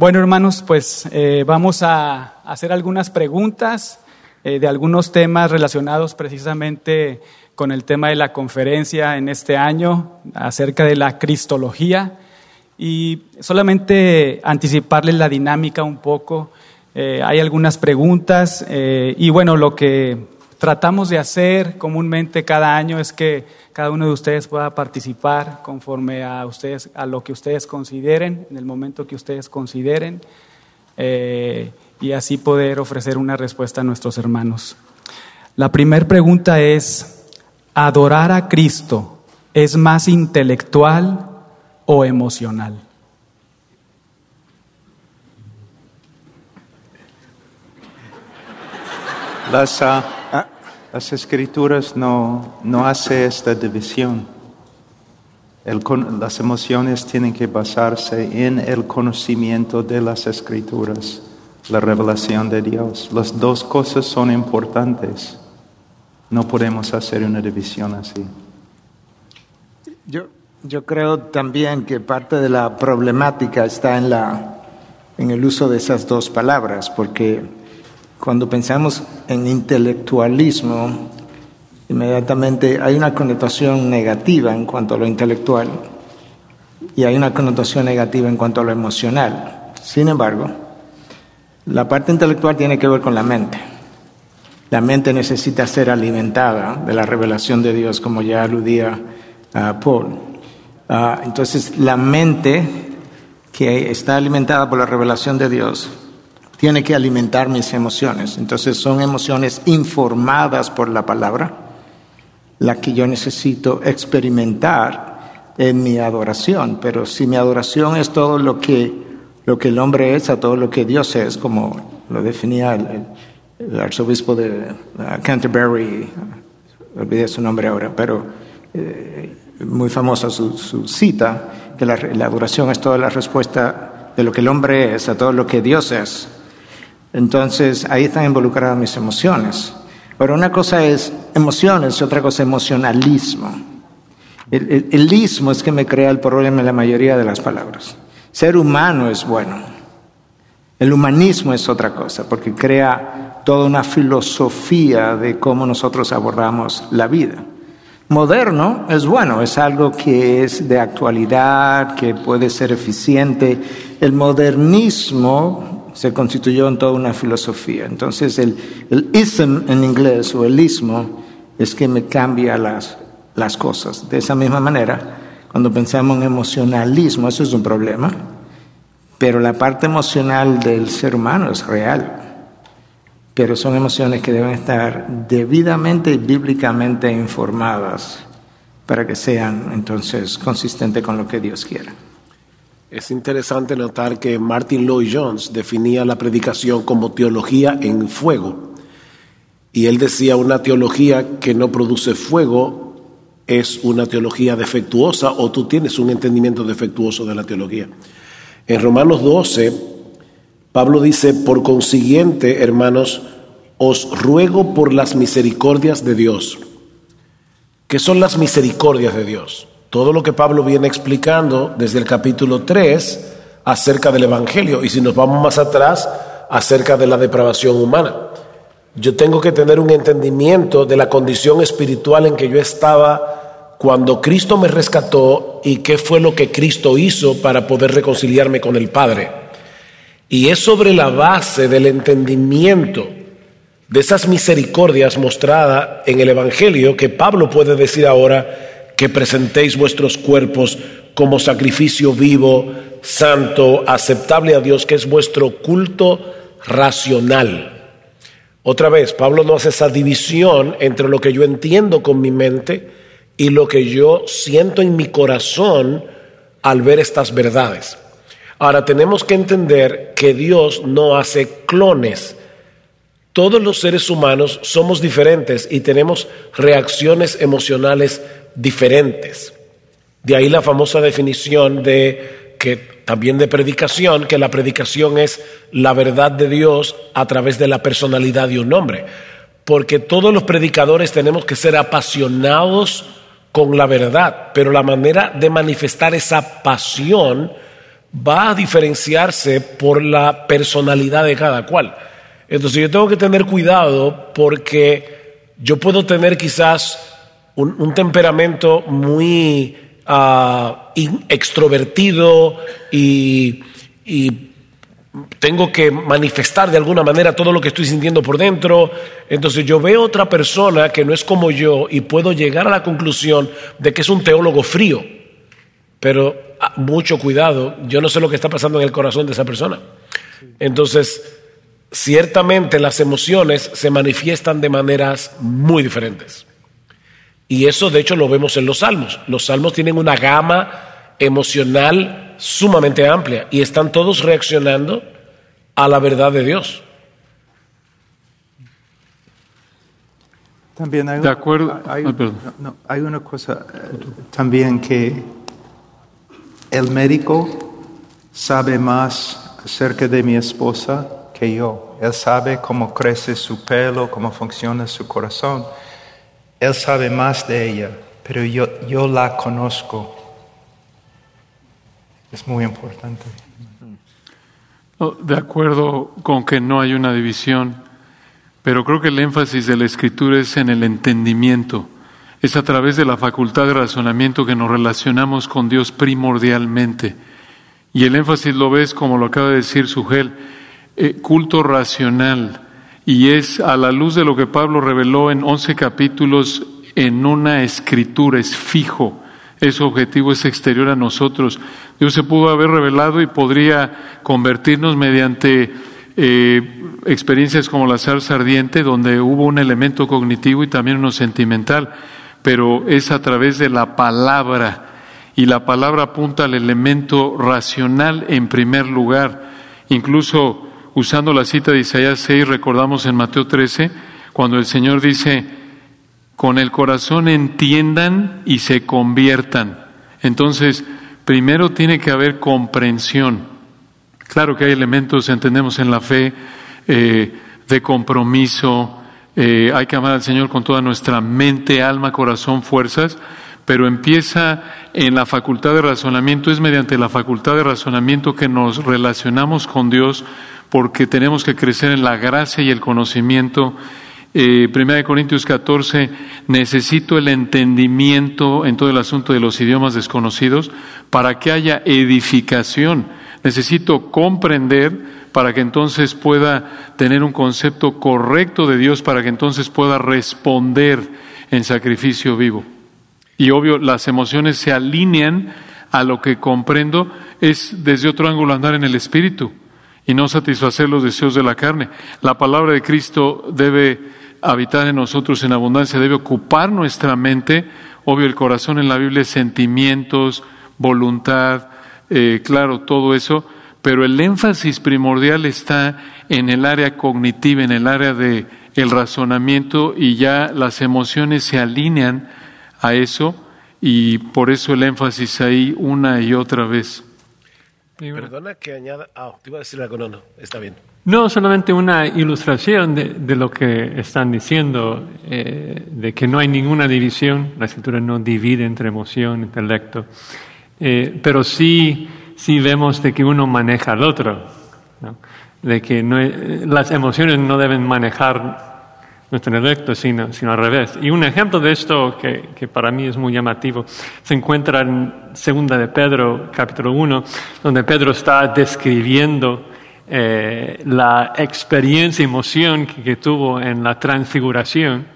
Bueno, hermanos, pues eh, vamos a hacer algunas preguntas eh, de algunos temas relacionados precisamente con el tema de la conferencia en este año acerca de la cristología y solamente anticiparles la dinámica un poco. Eh, hay algunas preguntas y bueno, lo que tratamos de hacer comúnmente cada año es que cada uno de ustedes pueda participar conforme a ustedes a lo que ustedes consideren en el momento que ustedes consideren eh, y así poder ofrecer una respuesta a nuestros hermanos. La primera pregunta es adorar a Cristo es más intelectual o emocional. Uh, las escrituras no, no hacen esta división. las emociones tienen que basarse en el conocimiento de las escrituras, la revelación de Dios. Las dos cosas son importantes. No podemos hacer una división así. Yo, yo creo también que parte de la problemática está en, la, en el uso de esas dos palabras, porque cuando pensamos en intelectualismo, inmediatamente hay una connotación negativa en cuanto a lo intelectual y hay una connotación negativa en cuanto a lo emocional. Sin embargo, la parte intelectual tiene que ver con la mente. La mente necesita ser alimentada de la revelación de Dios, como ya aludía a Paul. Ah, entonces, la mente que está alimentada por la revelación de Dios tiene que alimentar mis emociones. Entonces son emociones informadas por la palabra, la que yo necesito experimentar en mi adoración. Pero si mi adoración es todo lo que, lo que el hombre es, a todo lo que Dios es, como lo definía el, arzobispo de Canterbury, olvidé su nombre ahora, pero eh, muy famosa su, cita, que la adoración es toda la respuesta de lo que el hombre es a todo lo que Dios es. Entonces ahí están involucradas mis emociones. Pero una cosa es emociones y otra cosa es emocionalismo. El, el, ismo es que me crea el problema en la mayoría de las palabras. Ser humano es bueno. El humanismo es otra cosa, porque crea toda una filosofía de cómo nosotros abordamos la vida. Moderno es bueno, es algo que es de actualidad, que puede ser eficiente. El modernismo se constituyó en toda una filosofía. Entonces el, ism en inglés o el ismo es que me cambia las, las cosas. De esa misma manera, cuando pensamos en emocionalismo, eso es un problema, pero la parte emocional del ser humano es real. Pero son emociones que deben estar debidamente y bíblicamente informadas para que sean entonces consistentes con lo que Dios quiere. Es interesante notar que Martin Lloyd Jones definía la predicación como teología en fuego. Y él decía una teología que no produce fuego es una teología defectuosa o tú tienes un entendimiento defectuoso de la teología. En Romanos 12, Pablo dice, por consiguiente, hermanos, os ruego por las misericordias de Dios. ¿Qué son las misericordias de Dios? Todo lo que Pablo viene explicando desde el capítulo 3 acerca del Evangelio y si nos vamos más atrás acerca de la depravación humana. Yo tengo que tener un entendimiento de la condición espiritual en que yo estaba cuando Cristo me rescató y qué fue lo que Cristo hizo para poder reconciliarme con el Padre. Y es sobre la base del entendimiento de esas misericordias mostradas en el Evangelio que Pablo puede decir ahora, que presentéis vuestros cuerpos como sacrificio vivo, santo, aceptable a Dios, que es vuestro culto racional. Otra vez, Pablo no hace esa división entre lo que yo entiendo con mi mente y lo que yo siento en mi corazón al ver estas verdades. Ahora tenemos que entender que Dios no hace clones. Todos los seres humanos somos diferentes y tenemos reacciones emocionales diferentes. De ahí la famosa definición de que también de predicación, que la predicación es la verdad de Dios a través de la personalidad de un hombre. Porque todos los predicadores tenemos que ser apasionados con la verdad, pero la manera de manifestar esa pasión va a diferenciarse por la personalidad de cada cual. Entonces yo tengo que tener cuidado porque yo puedo tener quizás un, temperamento muy ah, extrovertido y, y tengo que manifestar de alguna manera todo lo que estoy sintiendo por dentro. Entonces yo veo otra persona que no es como yo y puedo llegar a la conclusión de que es un teólogo frío. Pero ah, mucho cuidado, yo no sé lo que está pasando en el corazón de esa persona. Entonces, ciertamente las emociones se manifiestan de maneras muy diferentes. Y eso de hecho lo vemos en los salmos. Los salmos tienen una gama emocional sumamente amplia y están todos reaccionando a la verdad de Dios. También hay, de acuerdo. hay, hay una cosa eh, también que el médico sabe más acerca de mi esposa que yo. Él sabe cómo crece su pelo, cómo funciona su corazón. Él sabe más de ella, pero yo, yo la conozco. Es muy importante. De acuerdo con que no hay una división, pero creo que el énfasis de la escritura es en el entendimiento. Es a través de la facultad de razonamiento que nos relacionamos con Dios primordialmente. Y el énfasis lo ves, como lo acaba de decir Sugel, eh, culto racional. Y es a la luz de lo que Pablo reveló en once capítulos en una escritura, es fijo. Ese objetivo es exterior a nosotros. Dios se pudo haber revelado y podría convertirnos mediante eh, experiencias como la salsa ardiente, donde hubo un elemento cognitivo y también uno sentimental, pero es a través de la palabra. Y la palabra apunta al elemento racional en primer lugar. Incluso usando la cita de Isaías 6, recordamos en Mateo 13, cuando el Señor dice, con el corazón entiendan y se conviertan. Entonces, primero tiene que haber comprensión. Claro que hay elementos, entendemos en la fe, eh, de compromiso, eh, hay que amar al Señor con toda nuestra mente, alma, corazón, fuerzas, pero empieza en la facultad de razonamiento, es mediante la facultad de razonamiento que nos relacionamos con Dios porque tenemos que crecer en la gracia y el conocimiento. Eh, Primera de Corintios 14, necesito el entendimiento en todo el asunto de los idiomas desconocidos para que haya edificación. Necesito comprender para que entonces pueda tener un concepto correcto de Dios, para que entonces pueda responder en sacrificio vivo. Y obvio, las emociones se alinean a lo que comprendo, es desde otro ángulo andar en el espíritu y no satisfacer los deseos de la carne. La palabra de Cristo debe habitar en nosotros en abundancia, debe ocupar nuestra mente. Obvio, el corazón en la Biblia es sentimientos, voluntad, eh, claro, todo eso, pero el énfasis primordial está en el área cognitiva, en el área de el razonamiento y ya las emociones se alinean a eso y por eso el énfasis ahí una y otra vez. Perdona que añada. Ah, te iba a decir algo, no, no, está bien. No, solamente una ilustración de, lo que están diciendo, eh, de que no hay ninguna división, la escritura no divide entre emoción, intelecto, eh, pero sí, sí vemos de que uno maneja al otro, de que no, las emociones no deben manejar nuestro intelecto, sino, sino al revés. Y un ejemplo de esto que, que, para mí es muy llamativo se encuentra en Segunda de Pedro, capítulo 1, donde Pedro está describiendo eh, la experiencia, emoción que, que, tuvo en la transfiguración.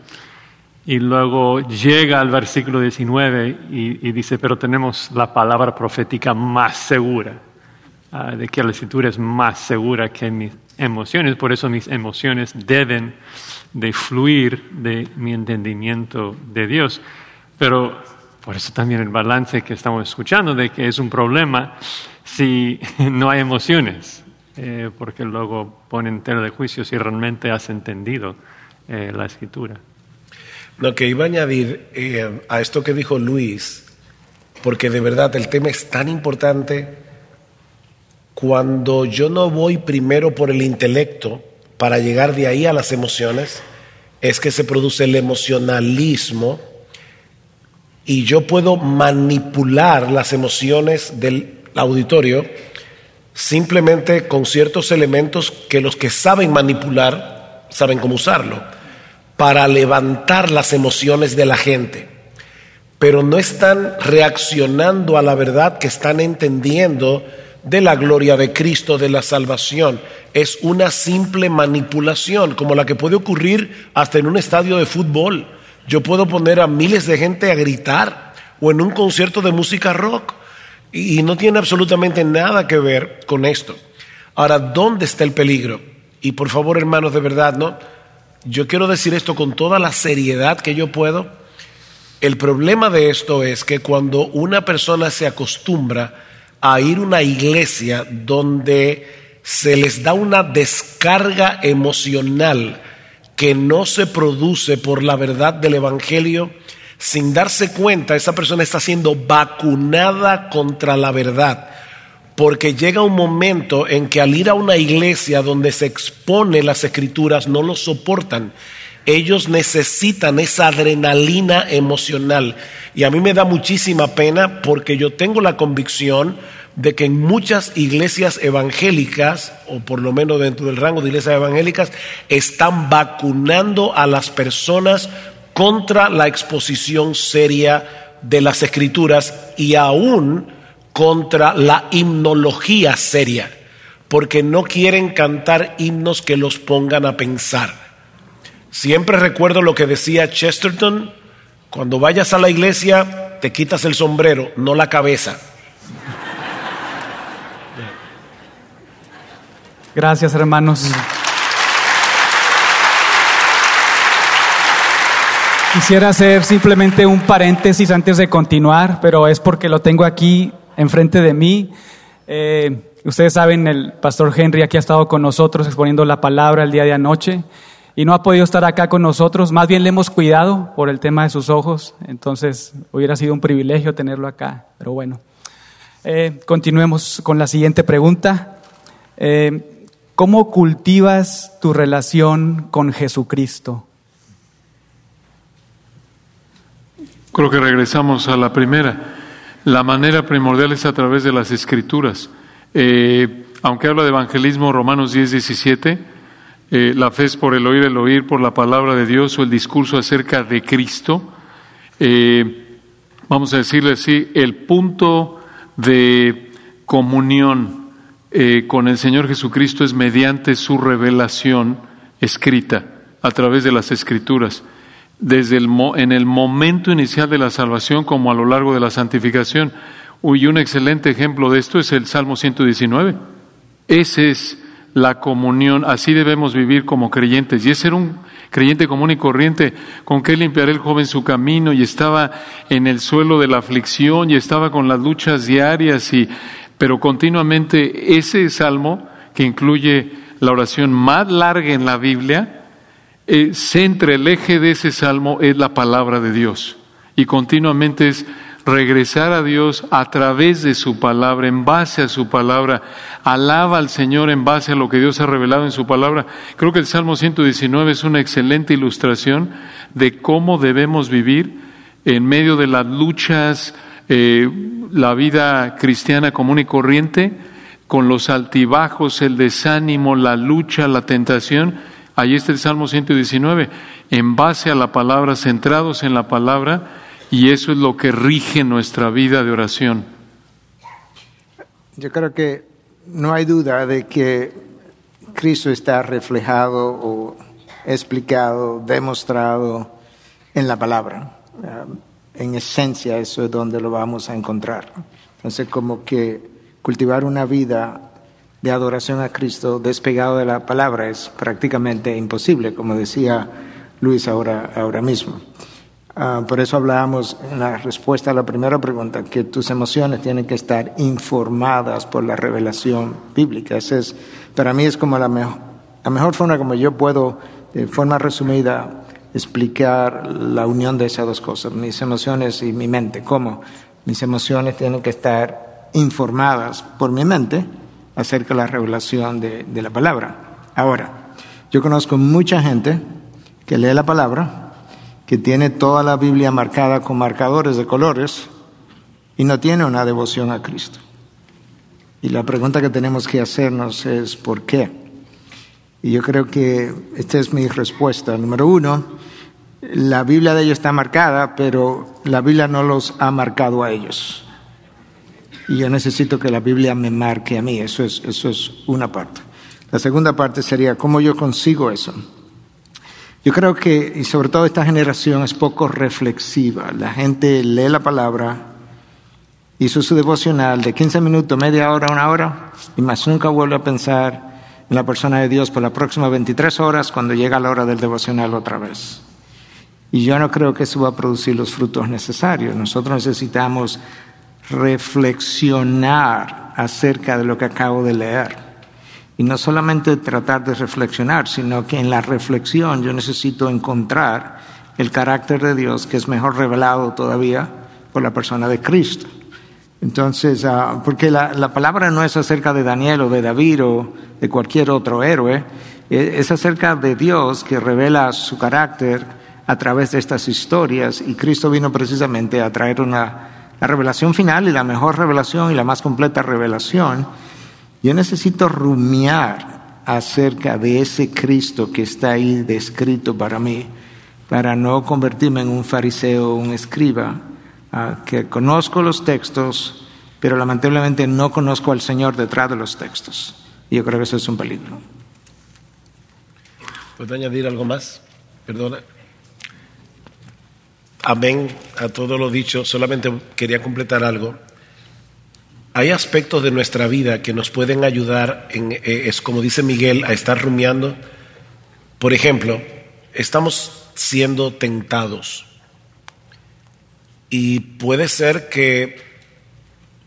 Y luego llega al versículo 19 y, y dice, pero tenemos la palabra profética más segura, uh, de que la escritura es más segura que mis emociones, por eso mis emociones deben de fluir de mi entendimiento de Dios. Pero por eso también el balance que estamos escuchando de que es un problema si no hay emociones, eh, porque luego ponen tela de juicio si realmente has entendido eh, la escritura. Lo que iba a añadir eh, a esto que dijo Luis, porque de verdad el tema es tan importante, cuando yo no voy primero por el intelecto, para llegar de ahí a las emociones es que se produce el emocionalismo y yo puedo manipular las emociones del auditorio simplemente con ciertos elementos que los que saben manipular saben cómo usarlo, para levantar las emociones de la gente, pero no están reaccionando a la verdad que están entendiendo de la gloria de Cristo, de la salvación. Es una simple manipulación, como la que puede ocurrir hasta en un estadio de fútbol. Yo puedo poner a miles de gente a gritar o en un concierto de música rock y, no tiene absolutamente nada que ver con esto. Ahora, ¿dónde está el peligro? Y por favor, hermanos, de verdad, ¿no? Yo quiero decir esto con toda la seriedad que yo puedo. El problema de esto es que cuando una persona se acostumbra a ir a una iglesia donde se les da una descarga emocional que no se produce por la verdad del Evangelio, sin darse cuenta, esa persona está siendo vacunada contra la verdad. Porque llega un momento en que al ir a una iglesia donde se expone las escrituras no lo soportan. Ellos necesitan esa adrenalina emocional. Y a mí me da muchísima pena porque yo tengo la convicción de que en muchas iglesias evangélicas, o por lo menos dentro del rango de iglesias evangélicas, están vacunando a las personas contra la exposición seria de las escrituras y aún contra la himnología seria, porque no quieren cantar himnos que los pongan a pensar. Siempre recuerdo lo que decía Chesterton, cuando vayas a la iglesia te quitas el sombrero, no la cabeza. Gracias, hermanos. Quisiera hacer simplemente un paréntesis antes de continuar, pero es porque lo tengo aquí enfrente de mí. Eh, ustedes saben, el pastor Henry aquí ha estado con nosotros exponiendo la palabra el día de anoche y no ha podido estar acá con nosotros. Más bien le hemos cuidado por el tema de sus ojos, entonces hubiera sido un privilegio tenerlo acá. Pero bueno, eh, continuemos con la siguiente pregunta. Eh, ¿Cómo cultivas tu relación con Jesucristo? Creo que regresamos a la primera. La manera primordial es a través de las escrituras. Eh, aunque habla de evangelismo, Romanos 10, 17, eh, la fe es por el oír, el oír por la palabra de Dios o el discurso acerca de Cristo. Eh, vamos a decirle así, el punto de comunión eh, con el Señor Jesucristo es mediante su revelación escrita a través de las escrituras, desde el en el momento inicial de la salvación como a lo largo de la santificación. Y un excelente ejemplo de esto es el Salmo 119. Ese es la comunión, así debemos vivir como creyentes. Y ese era un creyente común y corriente, con que limpiaré el joven su camino y estaba en el suelo de la aflicción y estaba con las luchas diarias y pero continuamente ese salmo, que incluye la oración más larga en la Biblia, eh, centra el eje de ese salmo es la palabra de Dios. Y continuamente es regresar a Dios a través de su palabra, en base a su palabra. Alaba al Señor en base a lo que Dios ha revelado en su palabra. Creo que el Salmo 119 es una excelente ilustración de cómo debemos vivir en medio de las luchas, eh, la vida cristiana común y corriente, con los altibajos, el desánimo, la lucha, la tentación. Ahí está el Salmo 119, en base a la palabra, centrados en la palabra, y eso es lo que rige nuestra vida de oración. Yo creo que no hay duda de que Cristo está reflejado o explicado, demostrado en la palabra en esencia eso es donde lo vamos a encontrar. Entonces, como que cultivar una vida de adoración a Cristo despegado de la palabra es prácticamente imposible, como decía Luis ahora, ahora mismo. Ah, por eso hablábamos en la respuesta a la primera pregunta, que tus emociones tienen que estar informadas por la revelación bíblica. Es, para mí es como la, mejor, la mejor forma como yo puedo, de forma resumida, explicar la unión de esas dos cosas, mis emociones y mi mente. ¿Cómo? Mis emociones tienen que estar informadas por mi mente acerca de la revelación de la palabra. Ahora, yo conozco mucha gente que lee la palabra, que tiene toda la Biblia marcada con marcadores de colores y no tiene una devoción a Cristo. Y la pregunta que tenemos que hacernos es ¿por qué? Y yo creo que esta es mi respuesta. Número uno, la Biblia de ellos está marcada, pero la Biblia no los ha marcado a ellos. Y yo necesito que la Biblia me marque a mí. Eso es, eso es una parte. La segunda parte sería cómo yo consigo eso. Yo creo que, y sobre todo esta generación, es poco reflexiva. La gente lee la palabra, hizo su devocional de 15 minutos, media hora, una hora, y más nunca vuelve a pensar en la persona de Dios por las próximas 23 horas cuando llega la hora del devocional otra vez. Y yo no creo que eso va a producir los frutos necesarios. Nosotros necesitamos reflexionar acerca de lo que acabo de leer. Y no solamente tratar de reflexionar, sino que en la reflexión yo necesito encontrar el carácter de Dios que es mejor revelado todavía por la persona de Cristo. Entonces, ah, porque la, la, palabra no es acerca de Daniel o de David o de cualquier otro héroe, e, es acerca de Dios que revela su carácter a través de estas historias y Cristo vino precisamente a traer una, la revelación final y la mejor revelación y la más completa revelación yo necesito rumiar acerca de ese Cristo que está ahí descrito para mí, para no convertirme en un fariseo o un escriba, uh, que conozco los textos, pero lamentablemente no conozco al Señor detrás de los textos. Y yo creo que eso es un peligro. ¿Puedo añadir algo más? Perdona. Amén a todo lo dicho. Solamente quería completar algo. Hay aspectos de nuestra vida que nos pueden ayudar, en, eh, es como dice Miguel, a estar rumiando. Por ejemplo, estamos siendo tentados y puede ser que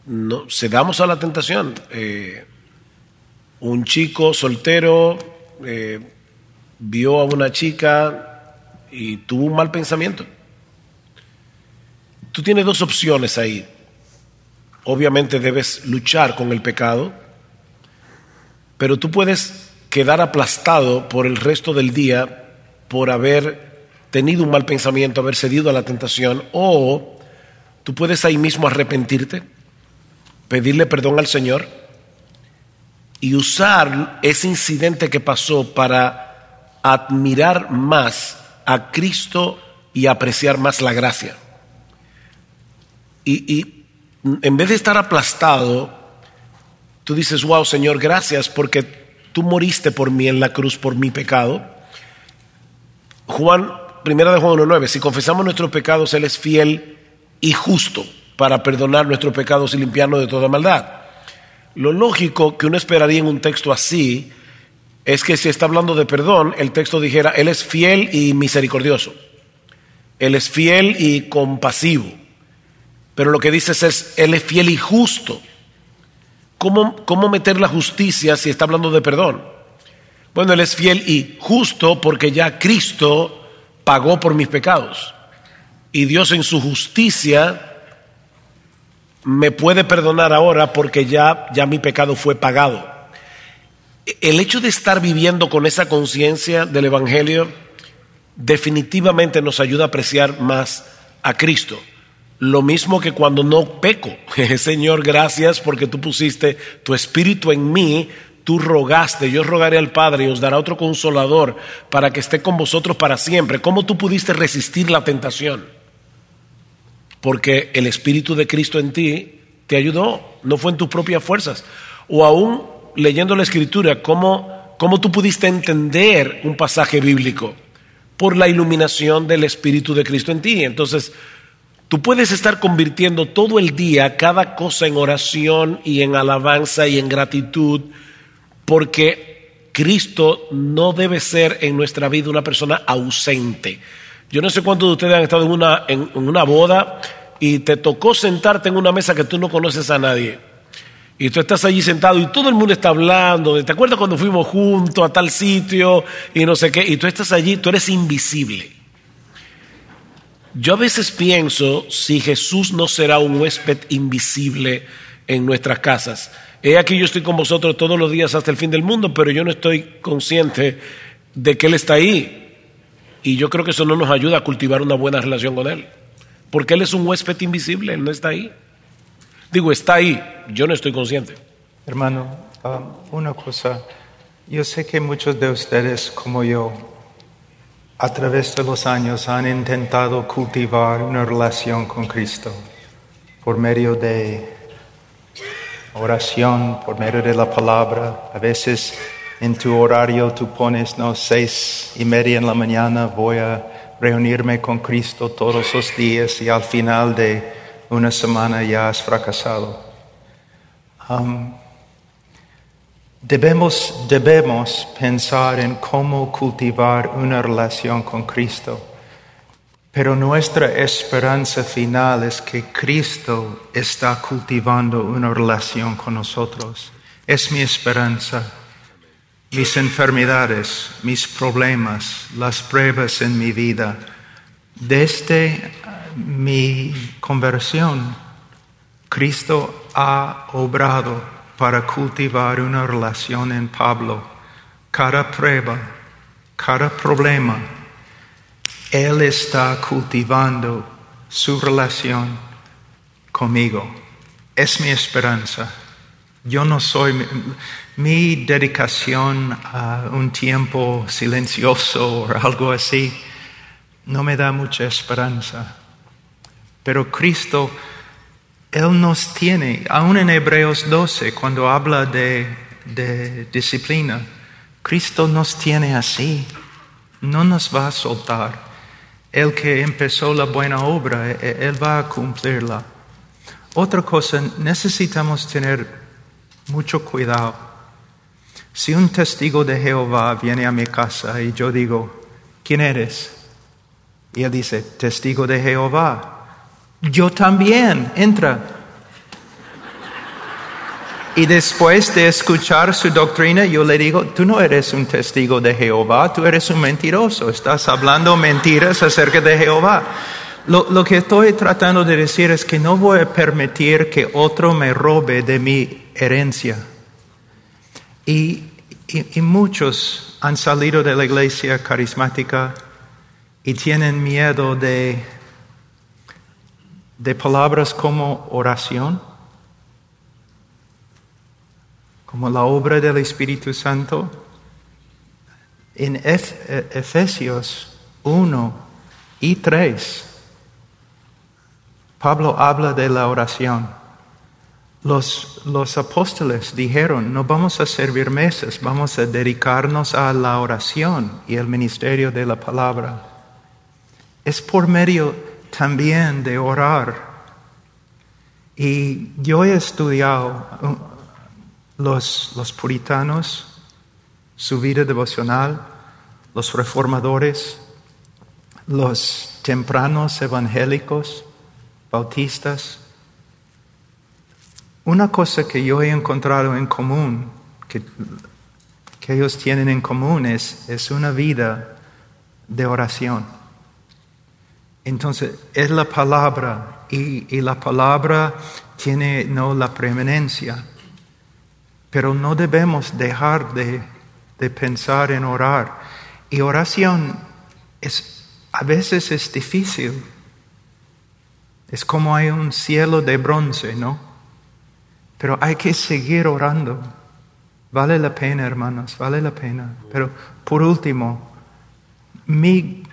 no, cedamos a la tentación. Eh, un chico soltero eh, vio a una chica y tuvo un mal pensamiento. Tú tienes dos opciones ahí obviamente debes luchar con el pecado, pero tú puedes quedar aplastado por el resto del día por haber tenido un mal pensamiento, haber cedido a la tentación, o tú puedes ahí mismo arrepentirte, pedirle perdón al Señor y usar ese incidente que pasó para admirar más a Cristo y apreciar más la gracia. Y, y en vez de estar aplastado, tú dices, wow, Señor, gracias porque tú moriste por mí en la cruz por mi pecado. Juan, primera de Juan 1.9, si confesamos nuestros pecados, Él es fiel y justo para perdonar nuestros pecados y limpiarnos de toda maldad. Lo lógico que uno esperaría en un texto así es que si está hablando de perdón, el texto dijera, Él es fiel y misericordioso. Él es fiel y compasivo. Pero lo que dices es, Él es fiel y justo. ¿Cómo, ¿Cómo meter la justicia si está hablando de perdón? Bueno, Él es fiel y justo porque ya Cristo pagó por mis pecados. Y Dios en su justicia me puede perdonar ahora porque ya, ya mi pecado fue pagado. El hecho de estar viviendo con esa conciencia del Evangelio definitivamente nos ayuda a apreciar más a Cristo. Lo mismo que cuando no peco. Señor, gracias porque tú pusiste tu espíritu en mí, tú rogaste, yo rogaré al Padre y os dará otro consolador para que esté con vosotros para siempre. ¿Cómo tú pudiste resistir la tentación? Porque el Espíritu de Cristo en ti te ayudó, no fue en tus propias fuerzas. O aún leyendo la Escritura, ¿cómo, cómo tú pudiste entender un pasaje bíblico? Por la iluminación del Espíritu de Cristo en ti. Entonces, Tú puedes estar convirtiendo todo el día cada cosa en oración y en alabanza y en gratitud, porque Cristo no debe ser en nuestra vida una persona ausente. Yo no sé cuántos de ustedes han estado en una, en, una boda y te tocó sentarte en una mesa que tú no conoces a nadie. Y tú estás allí sentado y todo el mundo está hablando. ¿Te acuerdas cuando fuimos juntos a tal sitio y no sé qué? Y tú estás allí, tú eres invisible. Yo a veces pienso si Jesús no será un huésped invisible en nuestras casas. He aquí yo estoy con vosotros todos los días hasta el fin del mundo, pero yo no estoy consciente de que Él está ahí. Y yo creo que eso no nos ayuda a cultivar una buena relación con Él. Porque Él es un huésped invisible, Él no está ahí. Digo, está ahí, yo no estoy consciente. Hermano, um, una cosa, yo sé que muchos de ustedes, como yo, a través de los años han intentado cultivar una relación con Cristo por medio de oración, por medio de la palabra. A veces en tu horario tú pones, no, seis y media en la mañana voy a reunirme con Cristo todos los días y al final de una semana ya has fracasado. Debemos, debemos pensar en cómo cultivar una relación con Cristo, pero nuestra esperanza final es que Cristo está cultivando una relación con nosotros. Es mi esperanza. Mis enfermedades, mis problemas, las pruebas en mi vida, desde mi conversión, Cristo ha obrado para cultivar una relación en Pablo. Cada prueba, cada problema, Él está cultivando su relación conmigo. Es mi esperanza. Yo no soy, mi dedicación a un tiempo silencioso o algo así no me da mucha esperanza. Pero Cristo, Él nos tiene, aún en Hebreos 12, cuando habla de, disciplina, Cristo nos tiene así, no nos va a soltar. El que empezó la buena obra, e, e, Él va a cumplirla. Otra cosa, necesitamos tener mucho cuidado. Si un testigo de Jehová viene a mi casa y yo digo, ¿quién eres? Y él dice, testigo de Jehová. Yo también, entra. Y después de escuchar su doctrina, yo le digo, tú no eres un testigo de Jehová, tú eres un mentiroso, estás hablando mentiras acerca de Jehová. Lo, que estoy tratando de decir es que no voy a permitir que otro me robe de mi herencia. Y, y muchos han salido de la iglesia carismática y tienen miedo de de palabras como oración, como la obra del Espíritu Santo. En Efesios 1 y 3, Pablo habla de la oración. Los, los, apóstoles dijeron, no vamos a servir mesas, vamos a dedicarnos a la oración y el ministerio de la palabra. Es por medio también de orar. Y yo he estudiado uh, los, los puritanos, su vida devocional, los reformadores, los tempranos evangélicos, bautistas. Una cosa que yo he encontrado en común, que, que ellos tienen en común, es una vida de oración. Entonces, es la palabra y, la palabra tiene no la preeminencia, pero no debemos dejar de, pensar en orar. Y oración es, a veces es difícil. Es como hay un cielo de bronce, ¿no? Pero hay que seguir orando. Vale la pena, hermanos, vale la pena. Pero por último, mi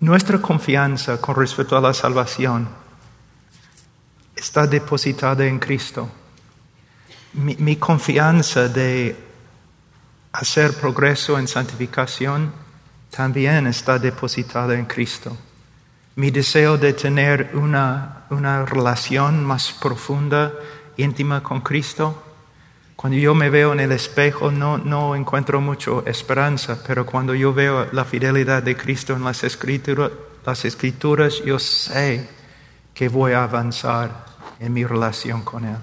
nuestra confianza con respecto a la salvación está depositada en Cristo. Mi, confianza de hacer progreso en santificación también está depositada en Cristo. Mi deseo de tener una, una relación más profunda, íntima con Cristo, cuando yo me veo en el espejo no, no encuentro mucho esperanza, pero cuando yo veo la fidelidad de Cristo en las escrituras, las escrituras yo sé que voy a avanzar en mi relación con Él.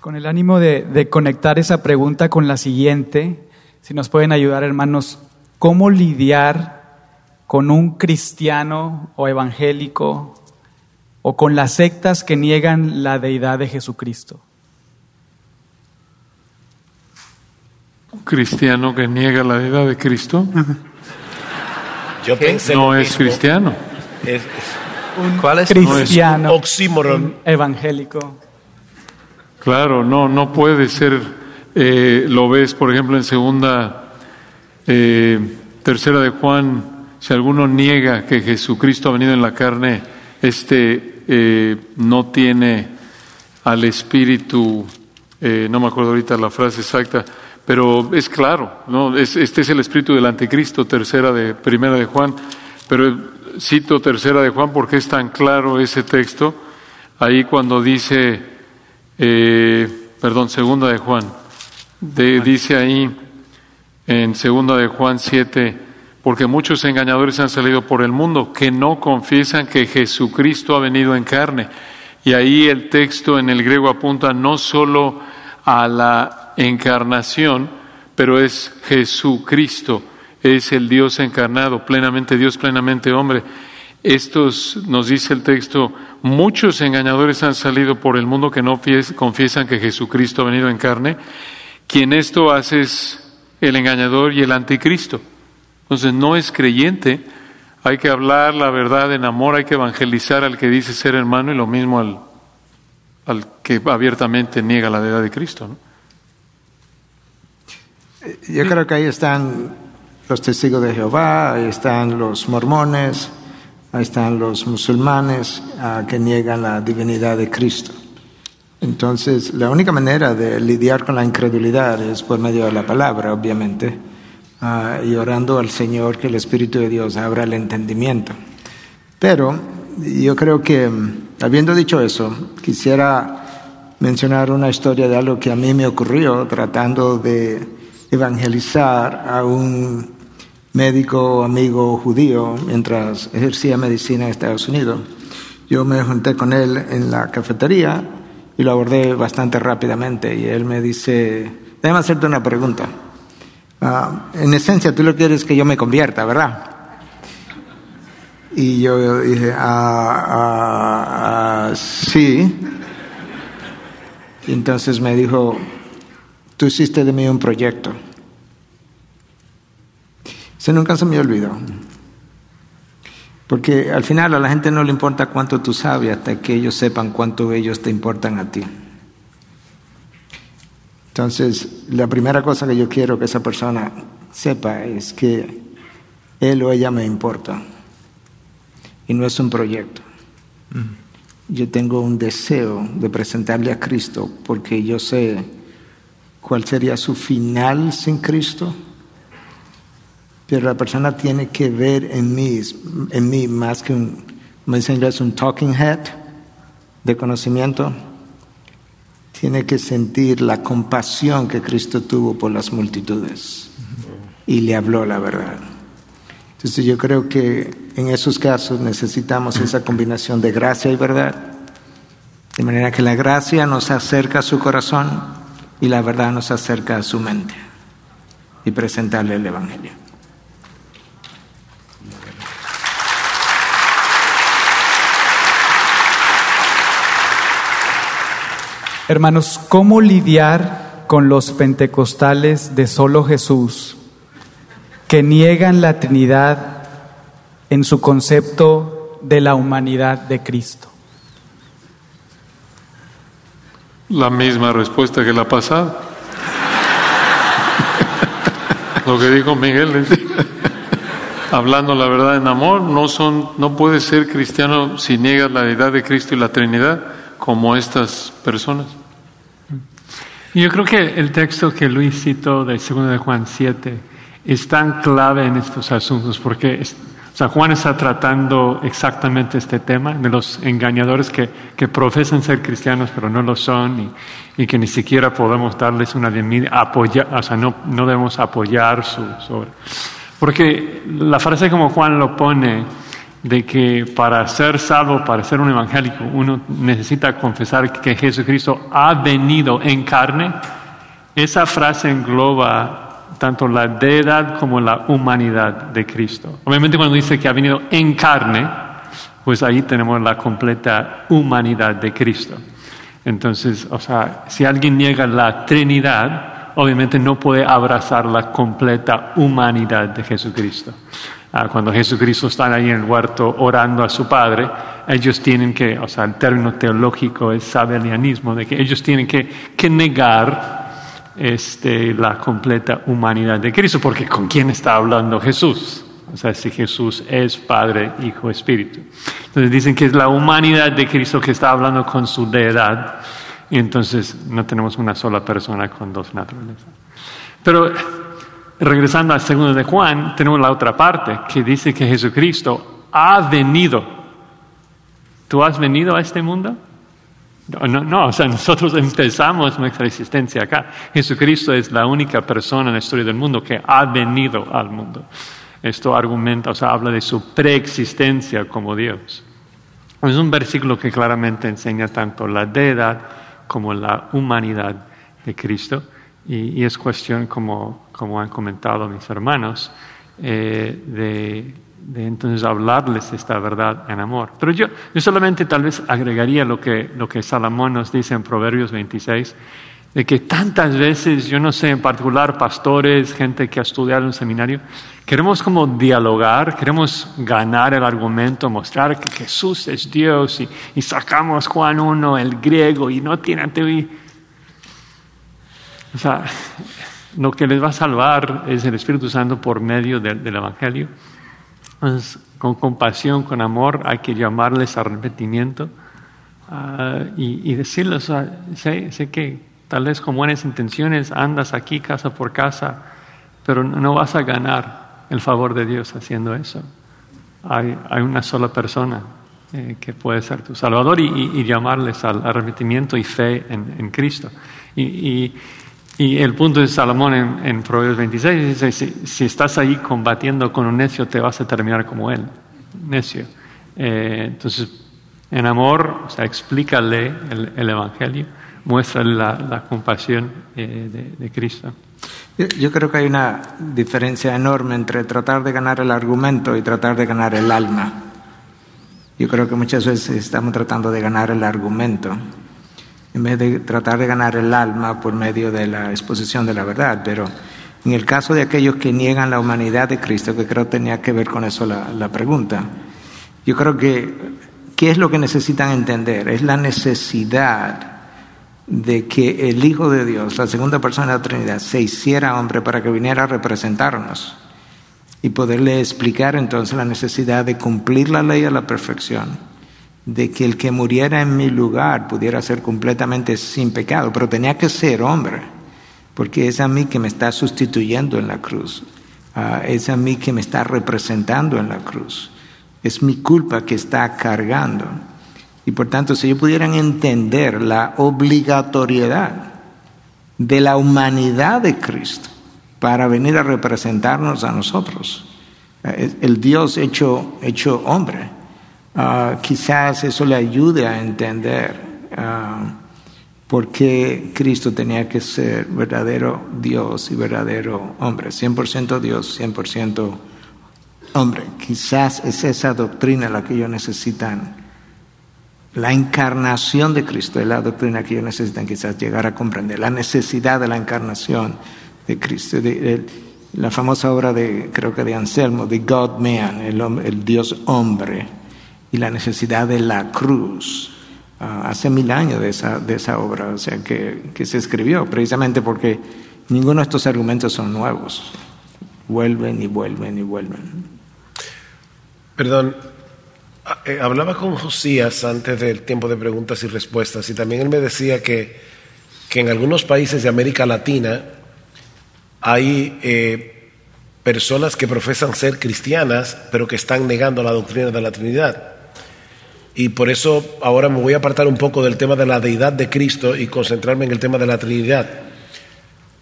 Con el ánimo de, de conectar esa pregunta con la siguiente, si nos pueden ayudar hermanos, ¿cómo lidiar con un cristiano o evangélico o con las sectas que niegan la deidad de Jesucristo? Cristiano que niega la deidad de Cristo Yo pensé no es cristiano. un ¿Cuál es? Cristiano. oxímoron. Evangélico. Claro, no, no puede ser, eh, lo ves, por ejemplo, en segunda, eh, tercera de Juan, si alguno niega que Jesucristo ha venido en la carne, este eh, no tiene al Espíritu, eh, no me acuerdo ahorita la frase exacta, pero es claro, ¿no? Es- este es el Espíritu del Anticristo, tercera de, primera de Juan, pero cito tercera de Juan porque es tan claro ese texto, ahí cuando dice, eh, perdón, segunda de Juan, dice ahí en segunda de Juan 7, porque muchos engañadores han salido por el mundo que no confiesan que Jesucristo ha venido en carne. Y ahí el texto en el griego apunta no solo a la encarnación, pero es Jesucristo, es el Dios encarnado, plenamente Dios, plenamente hombre. Estos, nos dice el texto, muchos engañadores han salido por el mundo que no fies- confiesan que Jesucristo ha venido en carne. Quien esto hace es el engañador y el anticristo. Entonces no es creyente, hay que hablar la verdad en amor, hay que evangelizar al que dice ser hermano y lo mismo al, al que abiertamente niega la deidad de Cristo. ¿no? Yo creo que ahí están los testigos de Jehová, ahí están los mormones, ahí están los musulmanes ah, que niegan la divinidad de Cristo. Entonces, la única manera de lidiar con la incredulidad es por medio de la palabra, obviamente, ah, y orando al Señor que el Espíritu de Dios abra el entendimiento. Pero yo creo que, habiendo dicho eso, quisiera mencionar una historia de algo que a mí me ocurrió tratando de evangelizar a un médico amigo judío mientras ejercía medicina en Estados Unidos. Yo me junté con él en la cafetería y lo abordé bastante rápidamente y él me dice, déjame hacerte una pregunta. Ah, en esencia, tú lo quieres que yo me convierta, ¿verdad? Y yo dije, ah, ah, ah, sí. Y entonces me dijo, tú hiciste de mí un proyecto. Eso nunca se me olvidó. Porque al final a la gente no le importa cuánto tú sabes hasta que ellos sepan cuánto ellos te importan a ti. Entonces, la primera cosa que yo quiero que esa persona sepa es que él o ella me importa. Y no es un proyecto. Yo tengo un deseo de presentarle a Cristo porque yo sé cuál sería su final sin Cristo. Pero la persona tiene que ver en mí, en mí más que un, como dice en inglés, un talking head de conocimiento. Tiene que sentir la compasión que Cristo tuvo por las multitudes y le habló la verdad. Entonces yo creo que en esos casos necesitamos esa combinación de gracia y verdad, de manera que la gracia nos acerca a su corazón y la verdad nos acerca a su mente y presentarle el Evangelio. Hermanos, ¿cómo lidiar con los pentecostales de solo Jesús que niegan la Trinidad en su concepto de la humanidad de Cristo? La misma respuesta que la pasada. Lo que dijo Miguel, es- hablando la verdad en amor, no son, no puedes ser cristiano si niegas la deidad de Cristo y la Trinidad como estas personas. Yo creo que el texto que Luis citó de 2 de Juan 7 es tan clave en estos asuntos porque es- sea, Juan está tratando exactamente este tema de los engañadores que, que profesan ser cristianos pero no lo son y, y que ni siquiera podemos darles una bienvenida, apoyar, o sea, no, no debemos apoyar su, su obra. Porque la frase como Juan lo pone, de que para ser salvo, para ser un evangélico, uno necesita confesar que Jesucristo ha venido en carne, esa frase engloba tanto la deidad como la humanidad de Cristo. Obviamente cuando dice que ha venido en carne, pues ahí tenemos la completa humanidad de Cristo. Entonces, o sea, si alguien niega la Trinidad, obviamente no puede abrazar la completa humanidad de Jesucristo. Ah, cuando Jesucristo está ahí en el huerto orando a su Padre, ellos tienen que, o sea, el término teológico es sabelianismo, de que ellos tienen que, que negar este, la completa humanidad de Cristo, porque ¿con quién está hablando Jesús? O sea, si Jesús es Padre, Hijo, Espíritu. Entonces dicen que es la humanidad de Cristo que está hablando con su deidad, y entonces no tenemos una sola persona con dos naturalezas. Pero regresando al segundo de Juan, tenemos la otra parte que dice que Jesucristo ha venido. ¿Tú has venido a este mundo? No, no, o sea, nosotros empezamos nuestra existencia acá. Jesucristo es la única persona en la historia del mundo que ha venido al mundo. Esto argumenta, o sea, habla de su preexistencia como Dios. Es un versículo que claramente enseña tanto la deidad como la humanidad de Cristo. Y, es cuestión, como, como, han comentado mis hermanos, eh, de, entonces hablarles esta verdad en amor. Pero yo, yo solamente tal vez agregaría lo que, lo que Salomón nos dice en Proverbios 26, de que tantas veces, yo no sé, en particular pastores, gente que ha estudiado en un seminario, queremos como dialogar, queremos ganar el argumento, mostrar que Jesús es Dios y, y sacamos Juan 1, el griego, y no tiene teoría. O sea, lo que les va a salvar es el Espíritu Santo por medio del, Evangelio. Entonces, con compasión, con amor, hay que llamarles arrepentimiento ah, y, decirles, sé, que tal vez con buenas intenciones andas aquí casa por casa, pero no vas a ganar el favor de Dios haciendo eso. Hay, una sola persona eh, que puede ser tu Salvador y, llamarles al arrepentimiento y fe en, Cristo. Y el punto de Salomón en, Proverbios 26 dice, si, estás ahí combatiendo con un necio, te vas a terminar como él, necio. Eh, entonces, en amor, o sea, explícale el, Evangelio, muéstrale la, compasión eh, de, Cristo. Yo, creo que hay una diferencia enorme entre tratar de ganar el argumento y tratar de ganar el alma. Yo creo que muchas veces estamos tratando de ganar el argumento en vez de tratar de ganar el alma por medio de la exposición de la verdad. Pero en el caso de aquellos que niegan la humanidad de Cristo, que creo tenía que ver con eso la, pregunta, yo creo que, ¿qué es lo que necesitan entender? Es la necesidad de que el Hijo de Dios, la segunda persona de la Trinidad, se hiciera hombre para que viniera a representarnos y poderle explicar entonces la necesidad de cumplir la ley a la perfección de que el que muriera en mi lugar pudiera ser completamente sin pecado, pero tenía que ser hombre, porque es a mí que me está sustituyendo en la cruz, ah, es a mí que me está representando en la cruz, es mi culpa que está cargando. Y por tanto, si ellos pudieran entender la obligatoriedad de la humanidad de Cristo para venir a representarnos a nosotros, eh, el Dios hecho, hecho hombre, Ah, quizás eso le ayude a entender uh, por qué Cristo tenía que ser verdadero Dios y verdadero hombre, 100% Dios, 100% hombre. Quizás es esa doctrina la que ellos necesitan. La encarnación de Cristo es la doctrina que ellos necesitan quizás llegar a comprender, la necesidad de la encarnación de Cristo. la famosa obra de, creo que de Anselmo, The God Man, el, el Dios hombre y la necesidad de la cruz. Ah, hace mil años de esa, de esa obra, o sea, que, que se escribió, precisamente porque ninguno de estos argumentos son nuevos. Vuelven y vuelven y vuelven. Perdón, ah, eh, hablaba con Josías antes del tiempo de preguntas y respuestas y también él me decía que, que en algunos países de América Latina hay eh, personas que profesan ser cristianas pero que están negando la doctrina de la Trinidad. Y por eso ahora me voy a apartar un poco del tema de la deidad de Cristo y concentrarme en el tema de la Trinidad.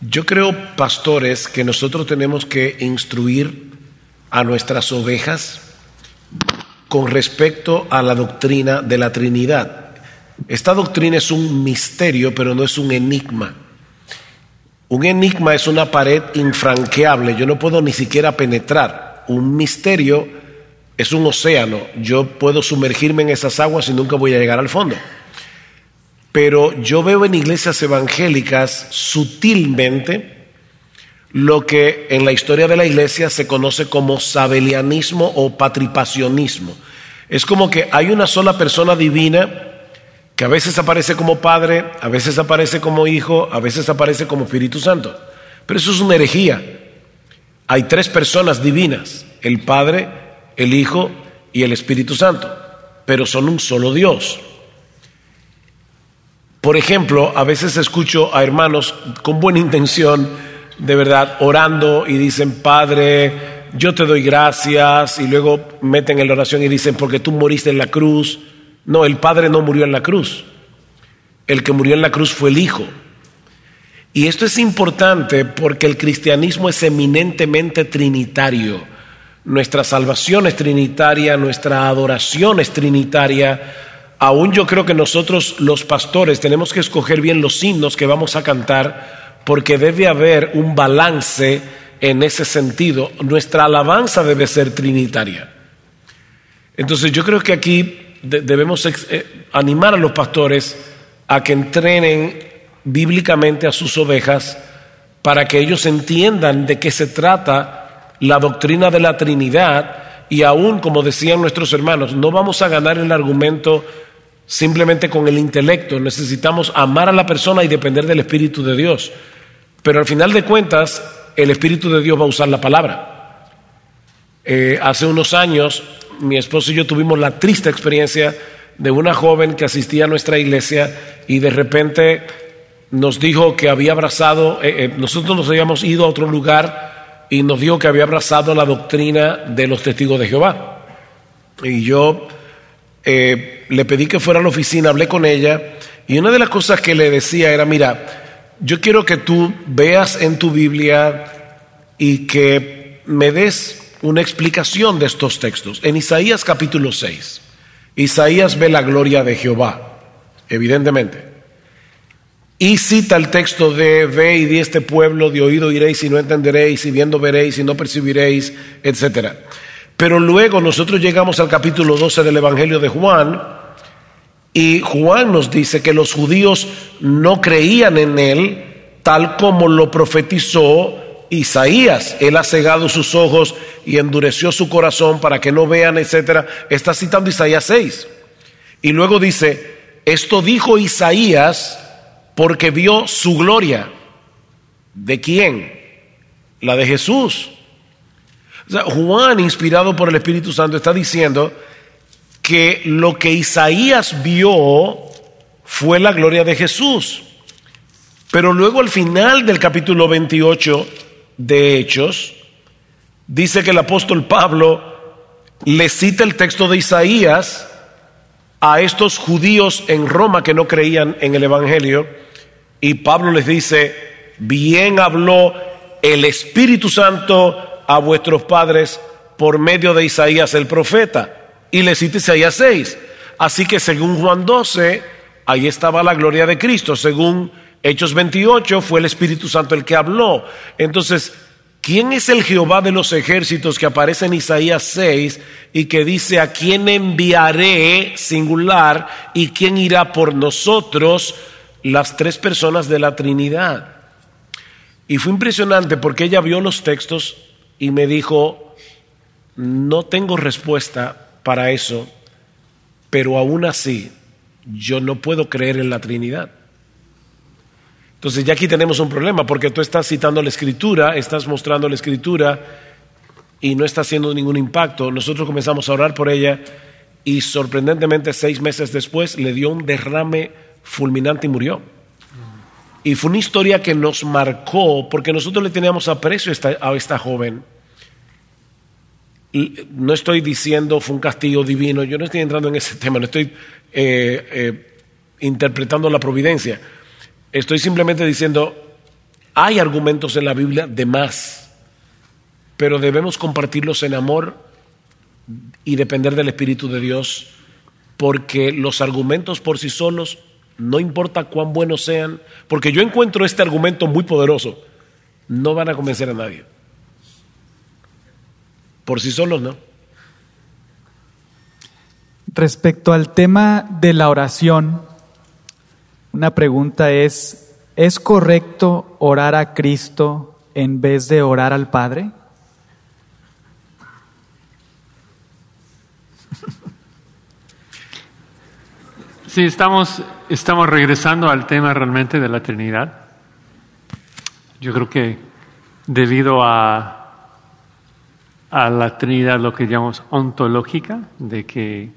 Yo creo, pastores, que nosotros tenemos que instruir a nuestras ovejas con respecto a la doctrina de la Trinidad. Esta doctrina es un misterio, pero no es un enigma. Un enigma es una pared infranqueable, yo no puedo ni siquiera penetrar. Un misterio es un océano, yo puedo sumergirme en esas aguas y nunca voy a llegar al fondo. Pero yo veo en iglesias evangélicas sutilmente lo que en la historia de la iglesia se conoce como sabelianismo o patripacionismo. Es como que hay una sola persona divina que a veces aparece como Padre, a veces aparece como Hijo, a veces aparece como Espíritu Santo. Pero eso es una herejía. Hay tres personas divinas, el Padre, el Hijo y el Espíritu Santo, pero son un solo Dios. Por ejemplo, a veces escucho a hermanos con buena intención, de verdad, orando y dicen, Padre, yo te doy gracias, y luego meten en la oración y dicen, porque tú moriste en la cruz. No, el Padre no murió en la cruz. El que murió en la cruz fue el Hijo. Y esto es importante porque el cristianismo es eminentemente trinitario. Nuestra salvación es trinitaria, nuestra adoración es trinitaria. Aún yo creo que nosotros los pastores tenemos que escoger bien los himnos que vamos a cantar porque debe haber un balance en ese sentido. Nuestra alabanza debe ser trinitaria. Entonces yo creo que aquí debemos eh, animar a los pastores a que entrenen bíblicamente a sus ovejas para que ellos entiendan de qué se trata la doctrina de la Trinidad y aún, como decían nuestros hermanos, no vamos a ganar el argumento simplemente con el intelecto, necesitamos amar a la persona y depender del Espíritu de Dios. Pero al final de cuentas, el Espíritu de Dios va a usar la palabra. Eh, hace unos años, mi esposo y yo tuvimos la triste experiencia de una joven que asistía a nuestra iglesia y de repente nos dijo que había abrazado, eh, eh, nosotros nos habíamos ido a otro lugar y nos dijo que había abrazado la doctrina de los testigos de Jehová. Y yo eh, le pedí que fuera a la oficina, hablé con ella y una de las cosas que le decía era, mira, yo quiero que tú veas en tu Biblia y que me des una explicación de estos textos. En Isaías capítulo 6, Isaías ve la gloria de Jehová, evidentemente. Y cita el texto de ve y di este pueblo, de oído iréis y no entenderéis, y viendo veréis y no percibiréis, etc. Pero luego nosotros llegamos al capítulo 12 del Evangelio de Juan, y Juan nos dice que los judíos no creían en él tal como lo profetizó Isaías. Él ha cegado sus ojos y endureció su corazón para que no vean, etc. Está citando Isaías 6. Y luego dice, esto dijo Isaías porque vio su gloria. ¿De quién? La de Jesús. Juan, inspirado por el Espíritu Santo, está diciendo que lo que Isaías vio fue la gloria de Jesús. Pero luego al final del capítulo 28 de Hechos, dice que el apóstol Pablo le cita el texto de Isaías a estos judíos en Roma que no creían en el Evangelio y Pablo les dice, bien habló el Espíritu Santo a vuestros padres por medio de Isaías el profeta. Y le cita Isaías 6. Así que según Juan 12, ahí estaba la gloria de Cristo. Según Hechos 28, fue el Espíritu Santo el que habló. Entonces, ¿quién es el Jehová de los ejércitos que aparece en Isaías 6 y que dice, a quién enviaré singular y quién irá por nosotros? Las tres personas de la Trinidad. Y fue impresionante porque ella vio los textos y me dijo, no tengo respuesta para eso, pero aún así yo no puedo creer en la Trinidad. Entonces ya aquí tenemos un problema porque tú estás citando la escritura, estás mostrando la escritura y no está haciendo ningún impacto. Nosotros comenzamos a orar por ella y sorprendentemente seis meses después le dio un derrame fulminante y murió. Y fue una historia que nos marcó porque nosotros le teníamos aprecio a esta, joven. no estoy diciendo fue un castigo divino, yo no estoy entrando en ese tema, no estoy eh, eh, interpretando la providencia. Estoy simplemente diciendo, hay argumentos en la Biblia de más, pero debemos compartirlos en amor y depender del Espíritu de Dios, porque los argumentos por sí solos no importa cuán buenos sean, porque yo encuentro este argumento muy poderoso, no van a convencer a nadie. Por sí solos, ¿no? Respecto al tema de la oración, una pregunta es, ¿es correcto orar a Cristo en vez de orar al Padre? Sí, estamos, estamos regresando al tema realmente de la Trinidad. Yo creo que debido a, a la Trinidad, lo que llamamos ontológica, de que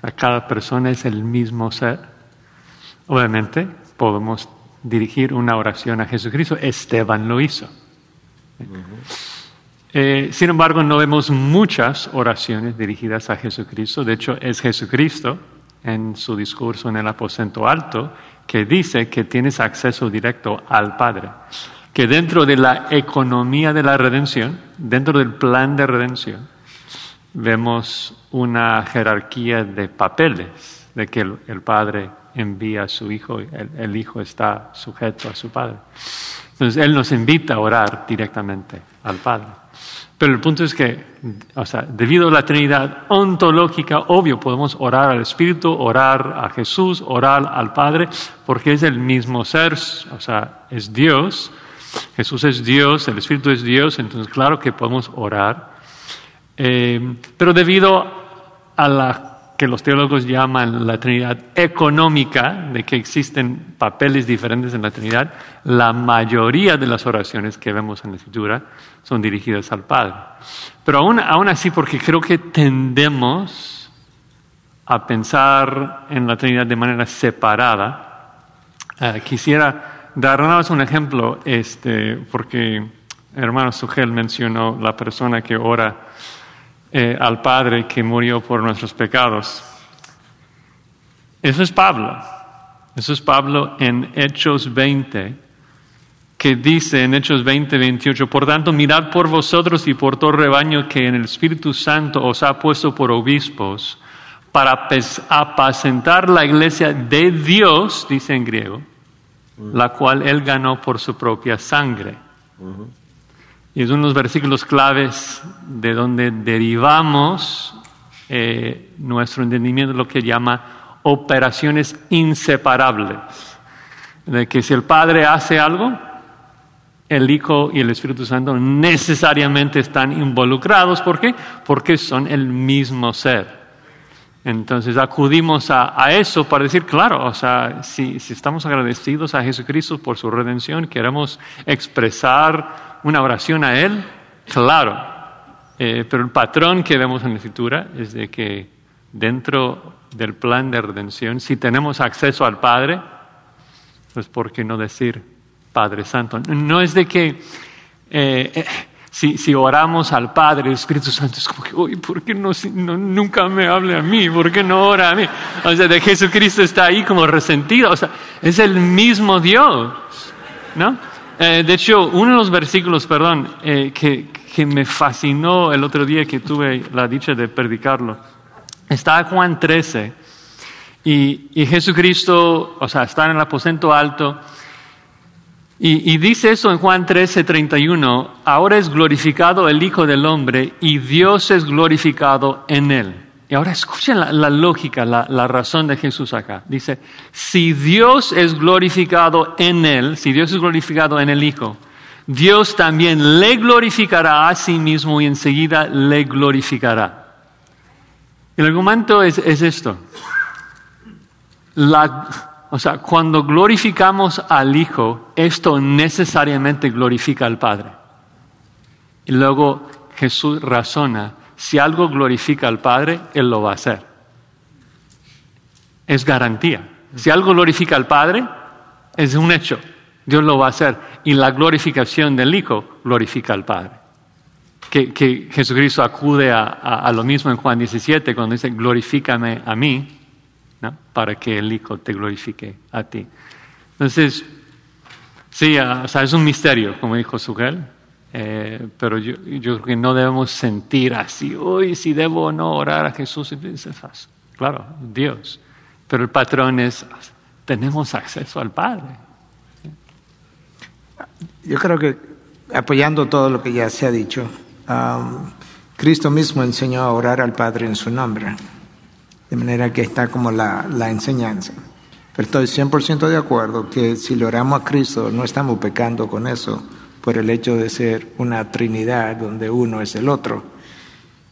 a cada persona es el mismo ser, obviamente podemos dirigir una oración a Jesucristo. Esteban lo hizo. Eh, sin embargo, no vemos muchas oraciones dirigidas a Jesucristo. De hecho, es Jesucristo en su discurso en el aposento alto que dice que tienes acceso directo al Padre. Que dentro de la economía de la redención, dentro del plan de redención, vemos una jerarquía de papeles, de que el, Padre envía a su Hijo, el, el Hijo está sujeto a su Padre. Entonces, Él nos invita a orar directamente al Padre. Pero el punto es que, o sea, debido a la Trinidad ontológica, obvio, podemos orar al Espíritu, orar a Jesús, orar al Padre, porque es el mismo ser, o sea, es Dios. Jesús es Dios, el Espíritu es Dios, entonces claro que podemos orar. Eh, pero debido a la que los teólogos llaman la Trinidad económica, de que existen papeles diferentes en la Trinidad, la mayoría de las oraciones que vemos en la Escritura son dirigidas al Padre. Pero aún, aún así, porque creo que tendemos a pensar en la Trinidad de manera separada, eh, quisiera dar un ejemplo, este, porque hermano Sugel mencionó la persona que ora eh, al Padre que murió por nuestros pecados. Eso es Pablo. Eso es Pablo en Hechos 20, que dice en Hechos 20, 28, por tanto, mirad por vosotros y por todo rebaño que en el Espíritu Santo os ha puesto por obispos para apacentar la iglesia de Dios, dice en griego, la cual él ganó por su propia sangre. Y es uno de los versículos claves de donde derivamos eh, nuestro entendimiento de lo que llama operaciones inseparables. De que si el Padre hace algo, el Hijo y el Espíritu Santo necesariamente están involucrados. ¿Por qué? Porque son el mismo ser. Entonces acudimos a, eso para decir, claro, o sea, si, si, estamos agradecidos a Jesucristo por su redención, queremos expresar una oración a Él, claro. Eh, pero el patrón que vemos en la Escritura es de que dentro del plan de redención, si tenemos acceso al Padre, pues ¿por qué no decir Padre Santo? No es de que... Eh, eh, si, si, oramos al Padre, el Espíritu Santo es como que, uy, ¿por qué no, nunca me hable a mí? ¿Por qué no ora a mí? O sea, de Jesucristo está ahí como resentido. O sea, es el mismo Dios, ¿no? Eh, de hecho, uno de los versículos, perdón, eh, que, que me fascinó el otro día que tuve la dicha de predicarlo, está Juan 13. Y, y Jesucristo, o sea, está en el aposento alto y, dice eso en Juan 13, 31, ahora es glorificado el Hijo del Hombre y Dios es glorificado en él. Y ahora escuchen la, lógica, la, la, razón de Jesús acá. Dice, si Dios es glorificado en él, si Dios es glorificado en el Hijo, Dios también le glorificará a sí mismo y enseguida le glorificará. El argumento es, es esto. La, o sea, cuando glorificamos al Hijo, esto necesariamente glorifica al Padre. Y luego Jesús razona, si algo glorifica al Padre, Él lo va a hacer. Es garantía. Si algo glorifica al Padre, es un hecho. Dios lo va a hacer. Y la glorificación del Hijo glorifica al Padre. Que, Jesucristo acude a, a, lo mismo en Juan 17 cuando dice, glorifícame a mí para que el Hijo te glorifique a ti. Entonces, sí, ah, o sea, es un misterio, como dijo Sugel, eh, pero yo, yo, creo que no debemos sentir así, uy, si debo o no orar a Jesús. Claro, Dios. Pero el patrón es, tenemos acceso al Padre. Yo creo que apoyando todo lo que ya se ha dicho, Cristo mismo enseñó a orar al Padre en su nombre. De manera que está como la, la enseñanza. Pero estoy 100% de acuerdo que si le oramos a Cristo no estamos pecando con eso, por el hecho de ser una Trinidad donde uno es el otro.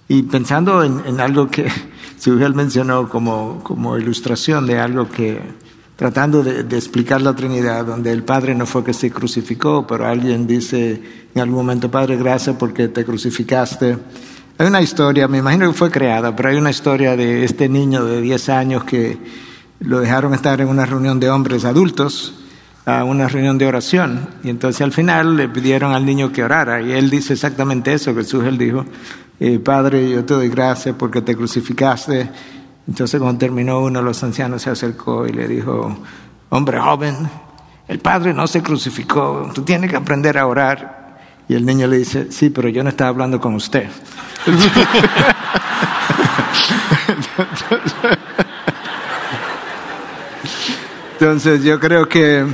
Y pensando en, algo que Sugel mencionó como, como ilustración de algo que, tratando de, de, explicar la Trinidad, donde el Padre no fue que se crucificó, pero alguien dice en algún momento, Padre, gracias porque te crucificaste. Hay una historia, me imagino que fue creada, pero hay una historia de este niño de 10 años que lo dejaron estar en una reunión de hombres adultos, a una reunión de oración, y entonces al final le pidieron al niño que orara, y él dice exactamente eso, Jesús él dijo, eh, Padre, yo te doy gracias porque te crucificaste. Entonces cuando terminó uno de los ancianos se acercó y le dijo, hombre joven, el Padre no se crucificó, tú tienes que aprender a orar. Y el niño le dice, sí, pero yo no estaba hablando con usted. Entonces yo creo que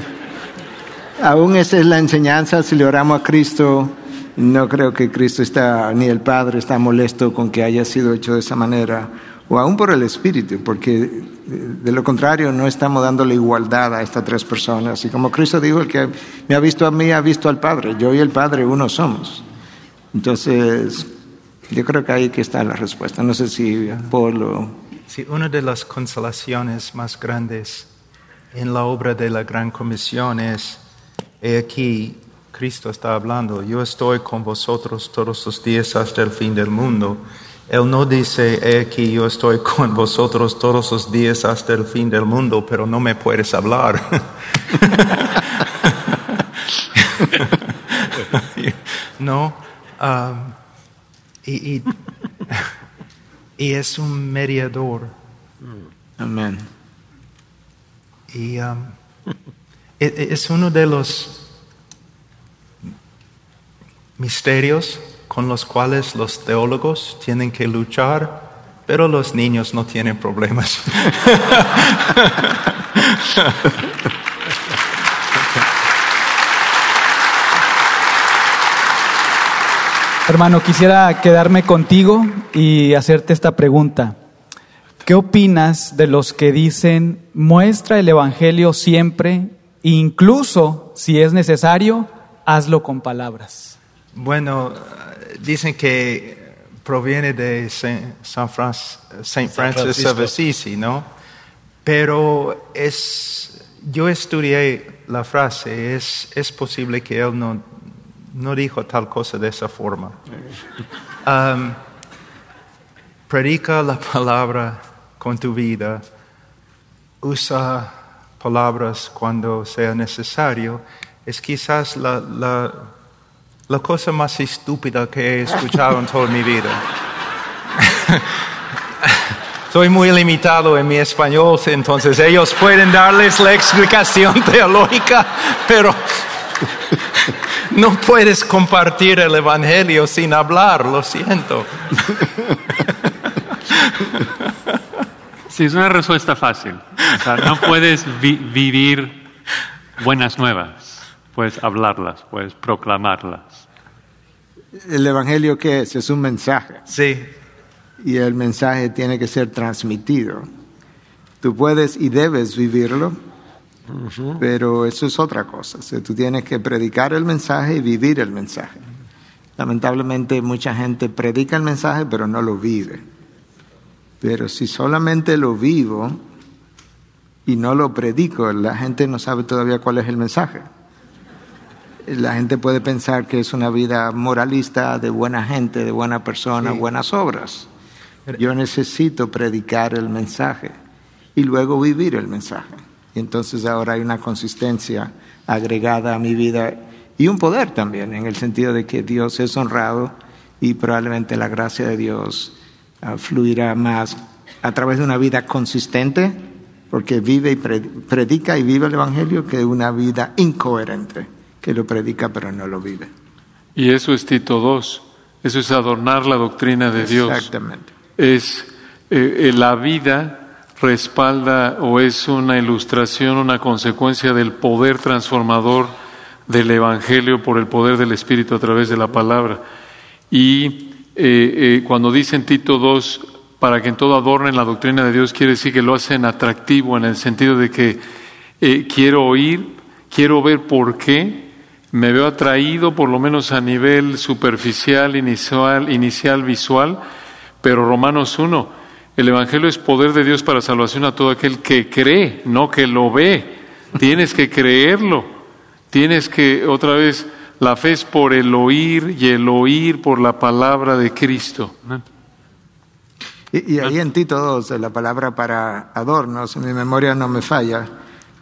aún esa es la enseñanza, si le oramos a Cristo, no creo que Cristo está, ni el Padre está molesto con que haya sido hecho de esa manera, o aún por el Espíritu, porque de lo contrario no estamos dándole igualdad a estas tres personas. Y como Cristo dijo, el que me ha visto a mí ha visto al Padre, yo y el Padre uno somos. Entonces, yo creo que ahí que está la respuesta. No sé si Polo. Sí, una de las consolaciones más grandes en la obra de la Gran Comisión es, he aquí, Cristo está hablando, yo estoy con vosotros todos los días hasta el fin del mundo. Él no dice, he aquí, yo estoy con vosotros todos los días hasta el fin del mundo, pero no me puedes hablar. no. Um, y, y, es un mediador. Amén. Y um, es uno de los misterios con los cuales los teólogos tienen que luchar, pero los niños no tienen problemas. Hermano, quisiera quedarme contigo y hacerte esta pregunta. ¿Qué opinas de los que dicen muestra el Evangelio siempre, incluso si es necesario, hazlo con palabras? Bueno, dicen que proviene de San Francis of Assisi, ¿no? Pero es, yo estudié la frase, es, es posible que él no, no dijo tal cosa de esa forma. Um, predica la palabra con tu vida, usa palabras cuando sea necesario, es quizás la, la, cosa más estúpida que he escuchado en toda mi vida. Soy muy limitado en mi español, entonces ellos pueden darles la explicación teológica, pero no puedes compartir el Evangelio sin hablar, lo siento. Sí, es una respuesta fácil. no puedes vivir buenas nuevas, puedes hablarlas, puedes proclamarlas. ¿El Evangelio qué es? Es un mensaje. Sí. Y el mensaje tiene que ser transmitido. Tú puedes y debes vivirlo, pero eso es otra cosa. tú tienes que predicar el mensaje y vivir el mensaje. Lamentablemente mucha gente predica el mensaje pero no lo vive. Pero si solamente lo vivo y no lo predico, la gente no sabe todavía cuál es el mensaje. La gente puede pensar que es una vida moralista, de buena gente, de buena persona, buenas obras. Yo necesito predicar el mensaje y luego vivir el mensaje. Y entonces ahora hay una consistencia agregada a mi vida y un poder también, en el sentido de que Dios es honrado y probablemente la gracia de Dios fluirá más a través de una vida consistente, porque vive y predica y vive el Evangelio, que una vida incoherente, que lo predica pero no lo vive. Y eso es Tito 2, eso es adornar la doctrina de Dios. Exactamente. Es eh, eh, la vida respalda o es una ilustración, una consecuencia del poder transformador del Evangelio por el poder del Espíritu a través de la palabra. Y eh, eh, cuando dicen Tito 2, para que en todo adornen la doctrina de Dios, quiere decir que lo hacen atractivo en el sentido de que eh, quiero oír, quiero ver por qué, me veo atraído por lo menos a nivel superficial, inicial, visual, pero Romanos 1, el Evangelio es poder de Dios para salvación a todo aquel que cree, no que lo ve. Tienes que creerlo. Tienes que, otra vez, la fe es por el oír y el oír por la palabra de Cristo. Y, y ahí en Tito 2, la palabra para adornos, mi memoria no me falla,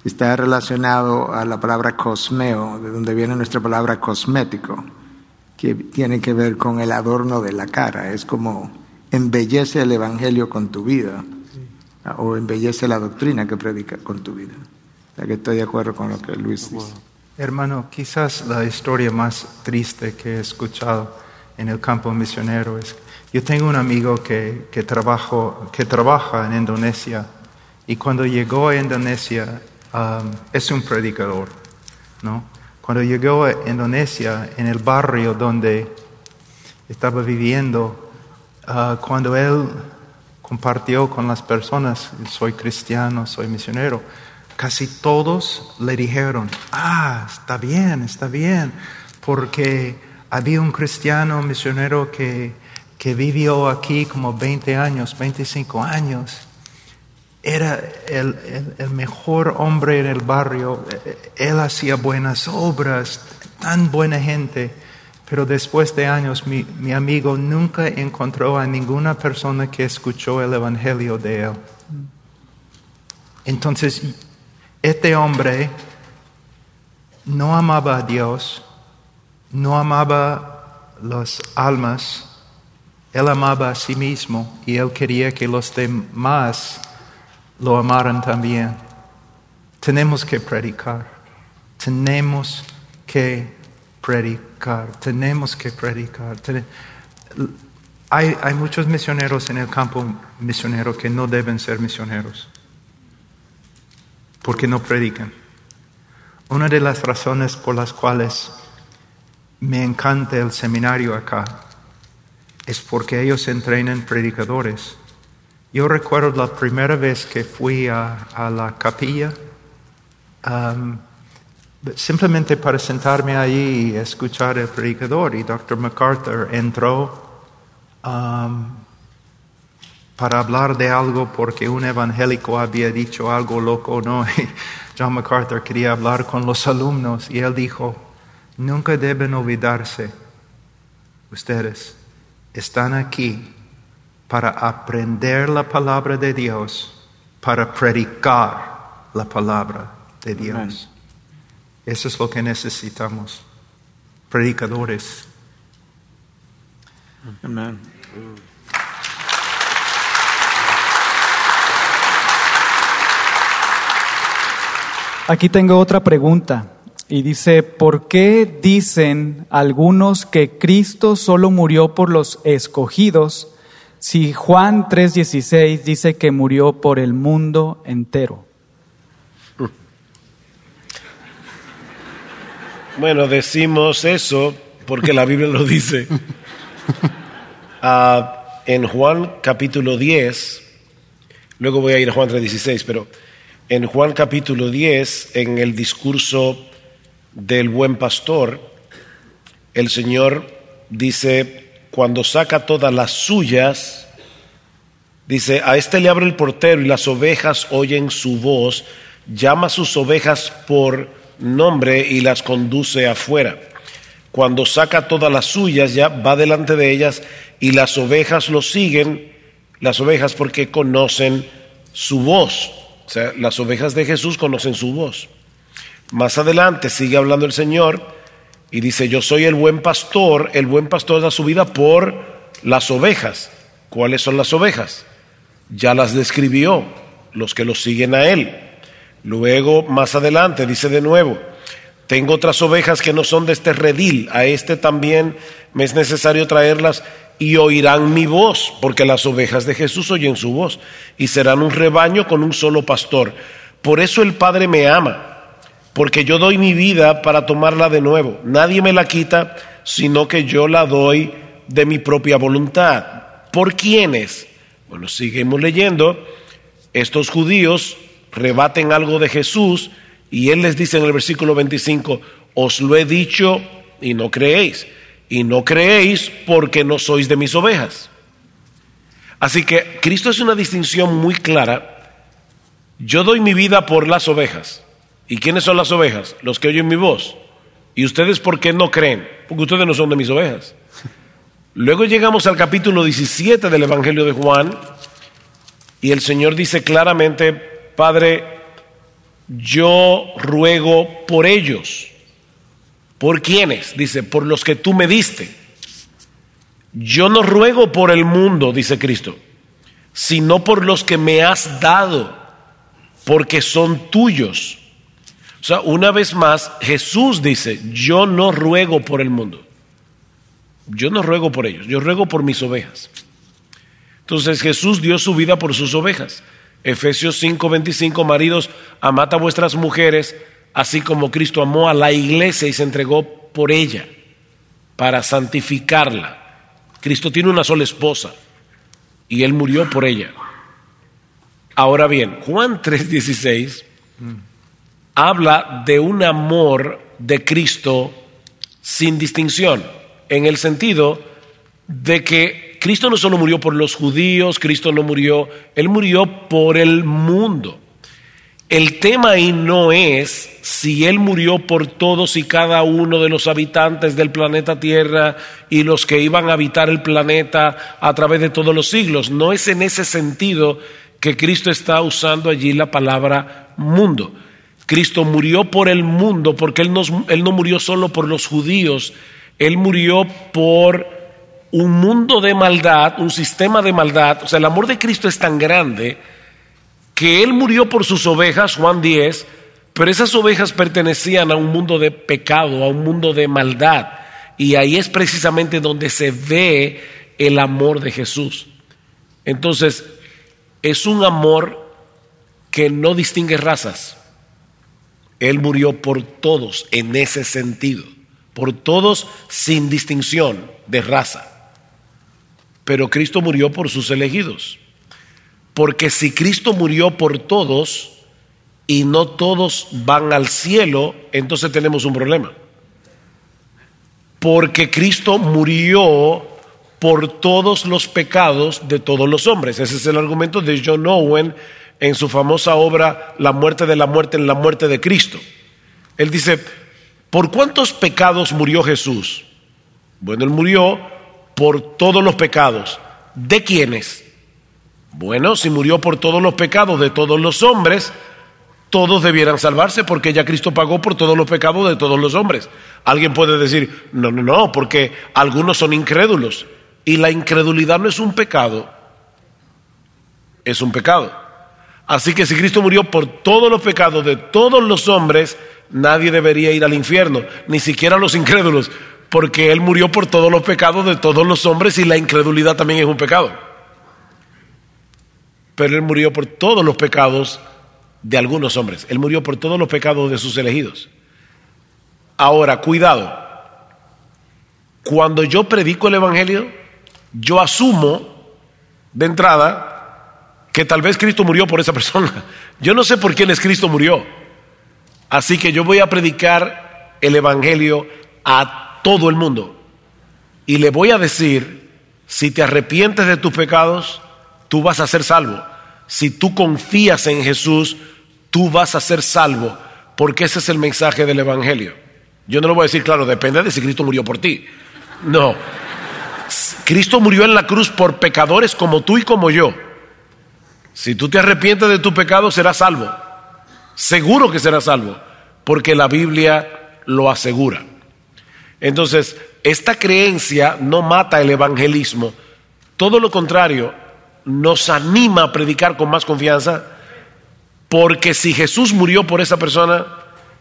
está relacionado a la palabra cosmeo, de donde viene nuestra palabra cosmético, que tiene que ver con el adorno de la cara. Es como embellece el Evangelio con tu vida o embellece la doctrina que predica con tu vida. O sea que estoy de acuerdo con lo que Luis dice. Hermano, quizás la historia más triste que he escuchado en el campo misionero es, yo tengo un amigo que, que, trabajo, que trabaja en Indonesia y cuando llegó a Indonesia um, es un predicador, ¿no? Cuando llegó a Indonesia, en el barrio donde estaba viviendo, uh, cuando él compartió con las personas, soy cristiano, soy misionero, casi todos le dijeron, ah, está bien, está bien, porque había un cristiano misionero que, que vivió aquí como 20 años, 25 años. Era el, el, mejor hombre en el barrio, él hacía buenas obras, tan buena gente, pero después de años mi, mi amigo nunca encontró a ninguna persona que escuchó el Evangelio de él. Entonces, este hombre no amaba a Dios, no amaba las almas, él amaba a sí mismo y él quería que los demás lo amaran también. Tenemos que predicar, tenemos que predicar, tenemos que predicar. Hay, hay muchos misioneros en el campo misionero que no deben ser misioneros porque no predican. Una de las razones por las cuales me encanta el seminario acá es porque ellos entrenan predicadores. Yo recuerdo la primera vez que fui a, a la capilla, um, simplemente para sentarme allí y escuchar el predicador, y Dr. MacArthur entró um, para hablar de algo porque un evangélico había dicho algo loco, ¿no? Y John MacArthur quería hablar con los alumnos y él dijo, nunca deben olvidarse, ustedes están aquí para aprender la palabra de Dios, para predicar la palabra de Dios. Amen. Eso es lo que necesitamos, predicadores. Amén. Aquí tengo otra pregunta y dice, ¿por qué dicen algunos que Cristo solo murió por los escogidos si Juan 3:16 dice que murió por el mundo entero? Bueno, decimos eso porque la Biblia lo dice. Uh, en Juan capítulo 10, luego voy a ir a Juan 3:16, pero en Juan capítulo 10, en el discurso del buen pastor, el Señor dice, cuando saca todas las suyas, dice, a este le abre el portero y las ovejas oyen su voz, llama a sus ovejas por nombre y las conduce afuera. Cuando saca todas las suyas, ya va delante de ellas y las ovejas lo siguen, las ovejas porque conocen su voz. O sea, las ovejas de Jesús conocen su voz. Más adelante sigue hablando el Señor y dice, yo soy el buen pastor, el buen pastor da su vida por las ovejas. ¿Cuáles son las ovejas? Ya las describió, los que lo siguen a Él. Luego, más adelante, dice de nuevo, tengo otras ovejas que no son de este redil, a este también me es necesario traerlas y oirán mi voz, porque las ovejas de Jesús oyen su voz, y serán un rebaño con un solo pastor. Por eso el Padre me ama, porque yo doy mi vida para tomarla de nuevo. Nadie me la quita, sino que yo la doy de mi propia voluntad. ¿Por quiénes? Bueno, seguimos leyendo. Estos judíos rebaten algo de Jesús y él les dice en el versículo 25, Os lo he dicho y no creéis. Y no creéis porque no sois de mis ovejas. Así que Cristo hace una distinción muy clara. Yo doy mi vida por las ovejas. ¿Y quiénes son las ovejas? Los que oyen mi voz. ¿Y ustedes por qué no creen? Porque ustedes no son de mis ovejas. Luego llegamos al capítulo 17 del Evangelio de Juan y el Señor dice claramente, Padre, yo ruego por ellos. ¿Por quiénes? Dice, por los que tú me diste. Yo no ruego por el mundo, dice Cristo, sino por los que me has dado, porque son tuyos. O sea, una vez más, Jesús dice, yo no ruego por el mundo. Yo no ruego por ellos, yo ruego por mis ovejas. Entonces Jesús dio su vida por sus ovejas. Efesios 5:25, maridos, amad a vuestras mujeres, así como Cristo amó a la iglesia y se entregó por ella, para santificarla. Cristo tiene una sola esposa y él murió por ella. Ahora bien, Juan 3:16 habla de un amor de Cristo sin distinción, en el sentido de que Cristo no solo murió por los judíos, Cristo no murió, Él murió por el mundo. El tema ahí no es si Él murió por todos y cada uno de los habitantes del planeta Tierra y los que iban a habitar el planeta a través de todos los siglos. No es en ese sentido que Cristo está usando allí la palabra mundo. Cristo murió por el mundo porque él no, él no murió solo por los judíos, Él murió por un mundo de maldad, un sistema de maldad. O sea, el amor de Cristo es tan grande que Él murió por sus ovejas, Juan 10, pero esas ovejas pertenecían a un mundo de pecado, a un mundo de maldad. Y ahí es precisamente donde se ve el amor de Jesús. Entonces, es un amor que no distingue razas. Él murió por todos en ese sentido, por todos sin distinción de raza. Pero Cristo murió por sus elegidos. Porque si Cristo murió por todos y no todos van al cielo, entonces tenemos un problema. Porque Cristo murió por todos los pecados de todos los hombres. Ese es el argumento de John Owen en su famosa obra La muerte de la muerte en la muerte de Cristo. Él dice, ¿por cuántos pecados murió Jesús? Bueno, él murió por todos los pecados. ¿De quiénes? Bueno, si murió por todos los pecados de todos los hombres, todos debieran salvarse porque ya Cristo pagó por todos los pecados de todos los hombres. Alguien puede decir, no, no, no, porque algunos son incrédulos. Y la incredulidad no es un pecado, es un pecado. Así que si Cristo murió por todos los pecados de todos los hombres, nadie debería ir al infierno, ni siquiera los incrédulos, porque Él murió por todos los pecados de todos los hombres y la incredulidad también es un pecado. Pero Él murió por todos los pecados de algunos hombres, Él murió por todos los pecados de sus elegidos. Ahora, cuidado, cuando yo predico el Evangelio, yo asumo de entrada que tal vez Cristo murió por esa persona. Yo no sé por quién Cristo murió. Así que yo voy a predicar el Evangelio a todo el mundo. Y le voy a decir, si te arrepientes de tus pecados, tú vas a ser salvo. Si tú confías en Jesús, tú vas a ser salvo. Porque ese es el mensaje del Evangelio. Yo no lo voy a decir, claro, depende de si Cristo murió por ti. No. Cristo murió en la cruz por pecadores como tú y como yo. Si tú te arrepientes de tu pecado, serás salvo. Seguro que serás salvo, porque la Biblia lo asegura. Entonces, esta creencia no mata el evangelismo, todo lo contrario, nos anima a predicar con más confianza, porque si Jesús murió por esa persona,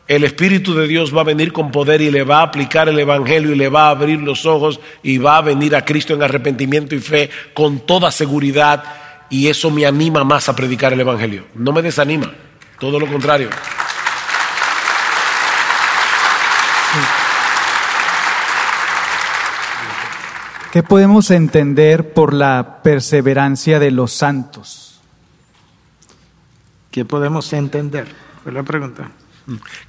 el Espíritu de Dios va a venir con poder y le va a aplicar el Evangelio y le va a abrir los ojos y va a venir a Cristo en arrepentimiento y fe con toda seguridad y eso me anima más a predicar el Evangelio. No me desanima, todo lo contrario. ¿Qué podemos entender por la perseverancia de los santos? ¿Qué podemos entender? Fue la pregunta.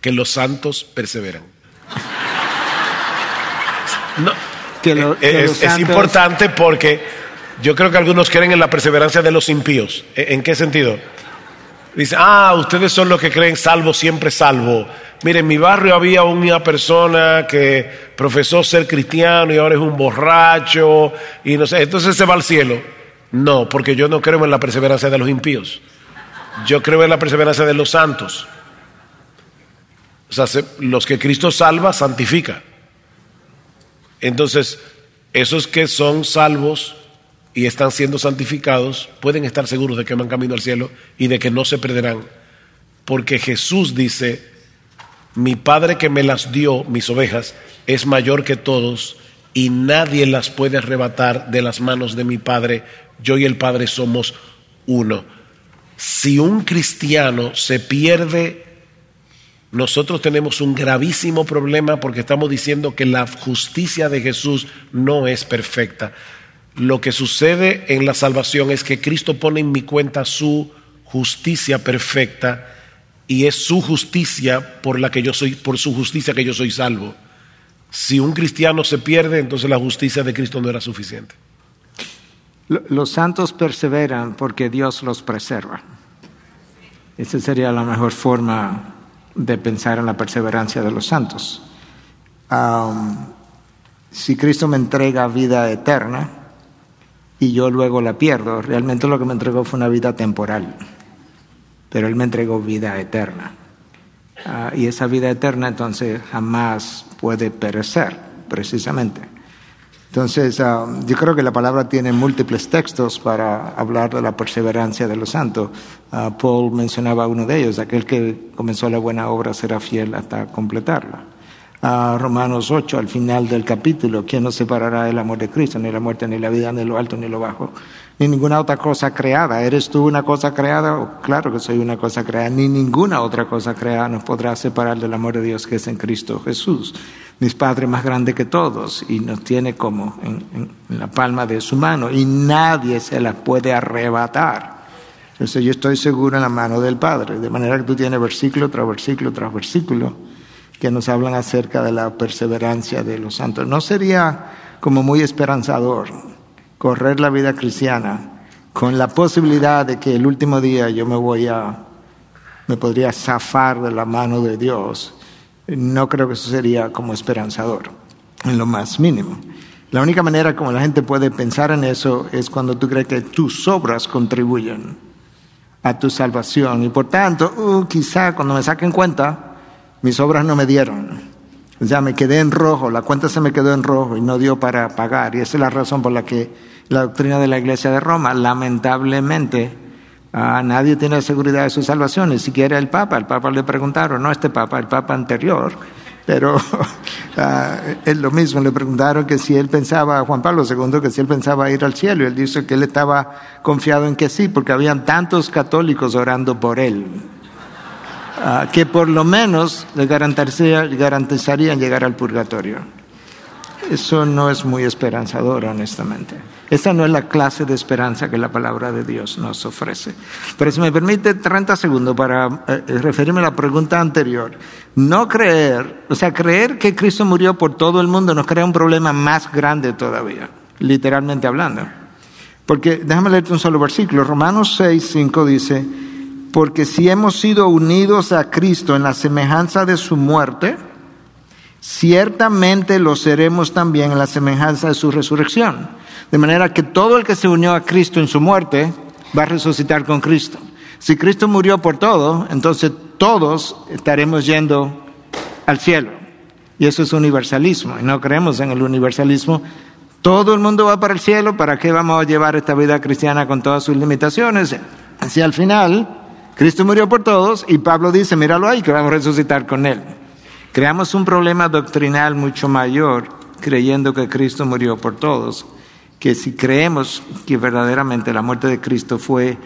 Que los santos perseveran. Eh, es, es, importante porque yo creo que algunos creen en la perseverancia de los impíos. ¿E, ¿En qué sentido? Dice, ah, ustedes son los que creen salvo, siempre salvo. Mire, en mi barrio había una persona que profesó ser cristiano y ahora es un borracho y no sé, entonces se va al cielo. No, porque yo no creo en la perseverancia de los impíos. Yo creo en la perseverancia de los santos. O sea, se- los que Cristo salva, santifica. Entonces, esos que son salvos y están siendo santificados pueden estar seguros de que van camino al cielo y de que no se perderán. Porque Jesús dice, mi Padre que me las dio, mis ovejas, es mayor que todos y nadie las puede arrebatar de las manos de mi Padre. Yo y el Padre somos uno. Si un cristiano se pierde nosotros tenemos un gravísimo problema porque estamos diciendo que la justicia de Jesús no es perfecta. Lo que sucede en la salvación es que Cristo pone en mi cuenta su justicia perfecta y es su justicia por la que yo soy por su justicia que yo soy salvo. Si un cristiano se pierde, entonces la justicia de Cristo no era suficiente. Lo- Los santos perseveran porque Dios los preserva. Esa sería la mejor forma de pensar en la perseverancia de los santos. Si Cristo me entrega vida eterna y yo luego la pierdo, realmente lo que me entregó fue una vida temporal, pero Él me entregó vida eterna. Ah, y esa vida eterna entonces jamás puede perecer, precisamente. Entonces, ah, yo creo que la palabra tiene múltiples textos para hablar de la perseverancia de los santos. Ah, Paul mencionaba uno de ellos, aquel que comenzó la buena obra será fiel hasta completarla. Ah, Romanos 8, al final del capítulo, ¿quién nos separará del amor de Cristo? Ni la muerte, ni la vida, ni lo alto, ni lo bajo, ni ninguna otra cosa creada. ¿Eres tú una cosa creada? Oh, claro que soy una cosa creada. Ni ninguna otra cosa creada nos podrá separar del amor de Dios que es en Cristo Jesús. Mis padres más grande que todos y nos tiene como en, en- la palma de su mano y nadie se la puede arrebatar. Entonces yo estoy seguro en la mano del Padre, de manera que tú tienes versículo tras versículo tras versículo que nos hablan acerca de la perseverancia de los santos. ¿No sería como muy esperanzador correr la vida cristiana con la posibilidad de que el último día yo me voy a, me podría zafar de la mano de Dios? No creo que eso sería como esperanzador, en lo más mínimo. La única manera como la gente puede pensar en eso es cuando tú crees que tus obras contribuyen a tu salvación. Y por tanto, uh, quizá cuando me saquen cuenta, mis obras no me dieron. O sea, me quedé en rojo, la cuenta se me quedó en rojo y no dio para pagar. Y esa es la razón por la que la doctrina de la Iglesia de Roma, lamentablemente, ah, nadie tiene seguridad de su salvación, ni siquiera el Papa. El Papa le preguntaron, no este Papa, el Papa anterior, pero ah, es lo mismo. Le preguntaron que si él pensaba, Juan Pablo II, que si él pensaba ir al cielo. Y él dice que él estaba confiado en que sí, porque habían tantos católicos orando por él. Ah, que por lo menos le garantizaría- garantizarían llegar al purgatorio. Eso no es muy esperanzador, honestamente. Esa no es la clase de esperanza que la palabra de Dios nos ofrece. Pero si me permite 30 segundos para eh, referirme a la pregunta anterior. No creer, o sea, creer que Cristo murió por todo el mundo nos crea un problema más grande todavía, literalmente hablando. Porque déjame leerte un solo versículo. Romanos 6, 5 dice, porque si hemos sido unidos a Cristo en la semejanza de su muerte, ciertamente lo seremos también en la semejanza de su resurrección. De manera que todo el que se unió a Cristo en su muerte va a resucitar con Cristo. Si Cristo murió por todo, entonces todos estaremos yendo al cielo. Y eso es universalismo. Y no creemos en el universalismo. Todo el mundo va para el cielo. ¿Para qué vamos a llevar esta vida cristiana con todas sus limitaciones? Así al final, Cristo murió por todos y Pablo dice, míralo ahí, que vamos a resucitar con él. Creamos un problema doctrinal mucho mayor creyendo que Cristo murió por todos, que si creemos que verdaderamente la muerte de Cristo fue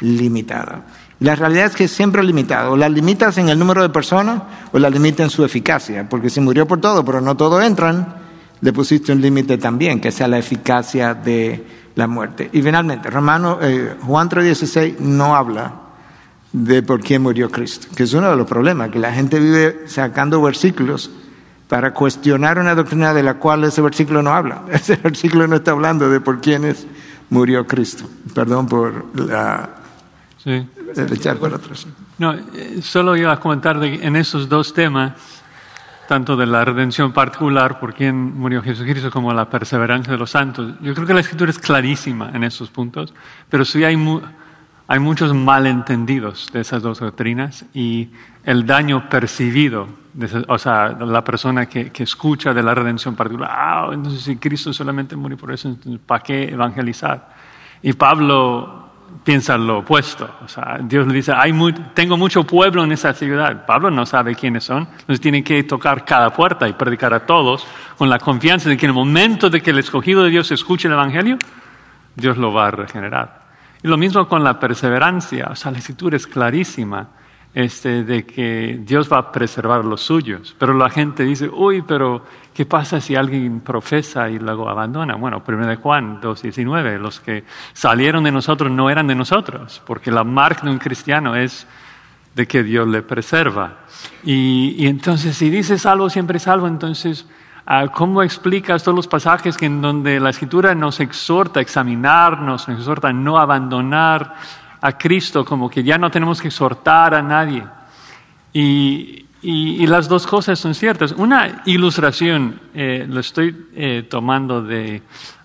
limitada. La realidad es que es siempre limitado. O la limitas en el número de personas o la limitas en su eficacia. Porque si murió por todo, pero no todos entran, le pusiste un límite también, que sea la eficacia de la muerte. Y finalmente, Romano, eh, Juan 3.16 no habla de por qué murió Cristo, que es uno de los problemas, que la gente vive sacando versículos para cuestionar una doctrina de la cual ese versículo no habla. Ese versículo no está hablando de por quiénes murió Cristo. Perdón por la, Sí. el echar por atrás. No, eh, solo iba a comentar de, en esos dos temas, tanto de la redención particular, por quien murió Jesucristo, como la perseverancia de los santos. Yo creo que la escritura es clarísima en esos puntos, pero sí hay, mu- hay muchos malentendidos de esas dos doctrinas y el daño percibido, de esa- o sea, la persona que, que escucha de la redención particular, ah, entonces si Cristo solamente murió por eso, ¿para qué evangelizar? Y Pablo piensa lo opuesto. O sea, Dios le dice, Hay mu- tengo mucho pueblo en esa ciudad. Pablo no sabe quiénes son, entonces tiene que tocar cada puerta y predicar a todos con la confianza de que en el momento de que el escogido de Dios escuche el Evangelio, Dios lo va a regenerar. Y lo mismo con la perseverancia. O sea, la escritura es clarísima este, de que Dios va a preservar los suyos. Pero la gente dice, uy, pero ¿qué pasa si alguien profesa y luego abandona? Bueno, 1 de Juan 2.19, los que salieron de nosotros no eran de nosotros, porque la marca de un cristiano es de que Dios le preserva. Y, y entonces, si dice salvo, siempre salvo, entonces, ¿cómo explicas todos los pasajes que en donde la Escritura nos exhorta a examinarnos, nos exhorta a no abandonar a Cristo, como que ya no tenemos que exhortar a nadie? Y, y- y las dos cosas son ciertas. Una ilustración, eh, lo estoy eh, tomando de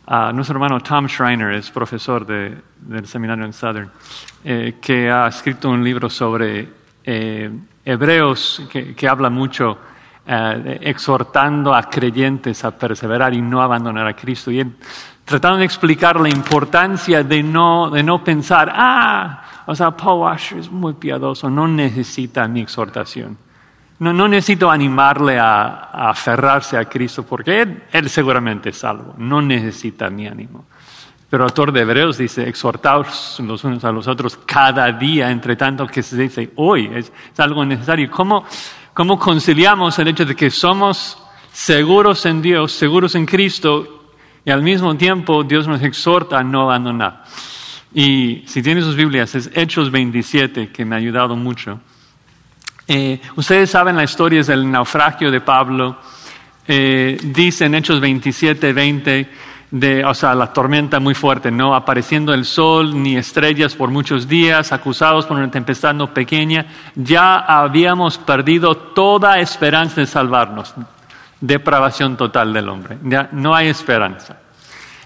ah, nuestro hermano Tom Schreiner, es profesor de- del seminario en Southern, eh, que ha escrito un libro sobre eh, hebreos que, que habla mucho eh, exhortando a creyentes a perseverar y no abandonar a Cristo. Y él, tratando de explicar la importancia de no, de no pensar, ah, o sea, Paul Washer es muy piadoso, no necesita mi exhortación. No, no necesito animarle a, a aferrarse a Cristo porque él, él seguramente es salvo, no necesita mi ánimo. Pero el autor de Hebreos dice, exhortaos los unos a los otros cada día, entre tanto que se dice hoy, es, es algo necesario. ¿Cómo, ¿Cómo conciliamos el hecho de que somos seguros en Dios, seguros en Cristo, y al mismo tiempo Dios nos exhorta a no abandonar? Y si tienen sus Biblias, es Hechos 27, que me ha ayudado mucho. Eh, ustedes saben la historia del naufragio de Pablo. Eh, dice en Hechos 27, 20, de, o sea, la tormenta muy fuerte, no apareciendo el sol ni estrellas por muchos días, acusados por una tempestad no pequeña, ya habíamos perdido toda esperanza de salvarnos. Depravación total del hombre. Ya no hay esperanza.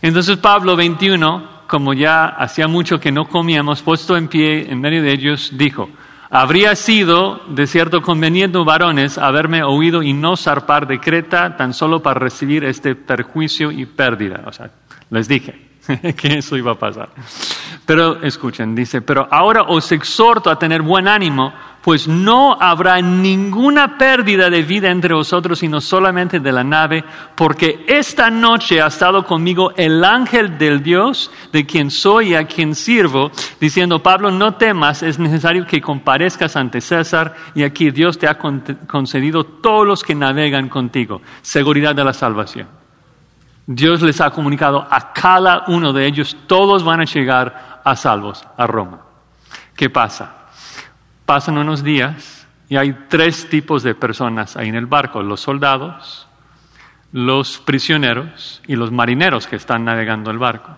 Entonces Pablo 21, como ya hacía mucho que no comíamos, puesto en pie en medio de ellos, dijo, habría sido de cierto conveniente, varones, haberme oído y no zarpar de Creta tan solo para recibir este perjuicio y pérdida. O sea, les dije que eso iba a pasar. Pero escuchen, dice, pero ahora os exhorto a tener buen ánimo, pues no habrá ninguna pérdida de vida entre vosotros, sino solamente de la nave, porque esta noche ha estado conmigo el ángel del Dios, de quien soy y a quien sirvo, diciendo, Pablo, no temas, es necesario que comparezcas ante César, y aquí Dios te ha con- concedido todos los que navegan contigo, seguridad de la salvación. Dios les ha comunicado a cada uno de ellos, todos van a llegar a salvos a Roma. ¿Qué pasa? Pasan unos días y hay tres tipos de personas ahí en el barco, los soldados, los prisioneros y los marineros que están navegando el barco.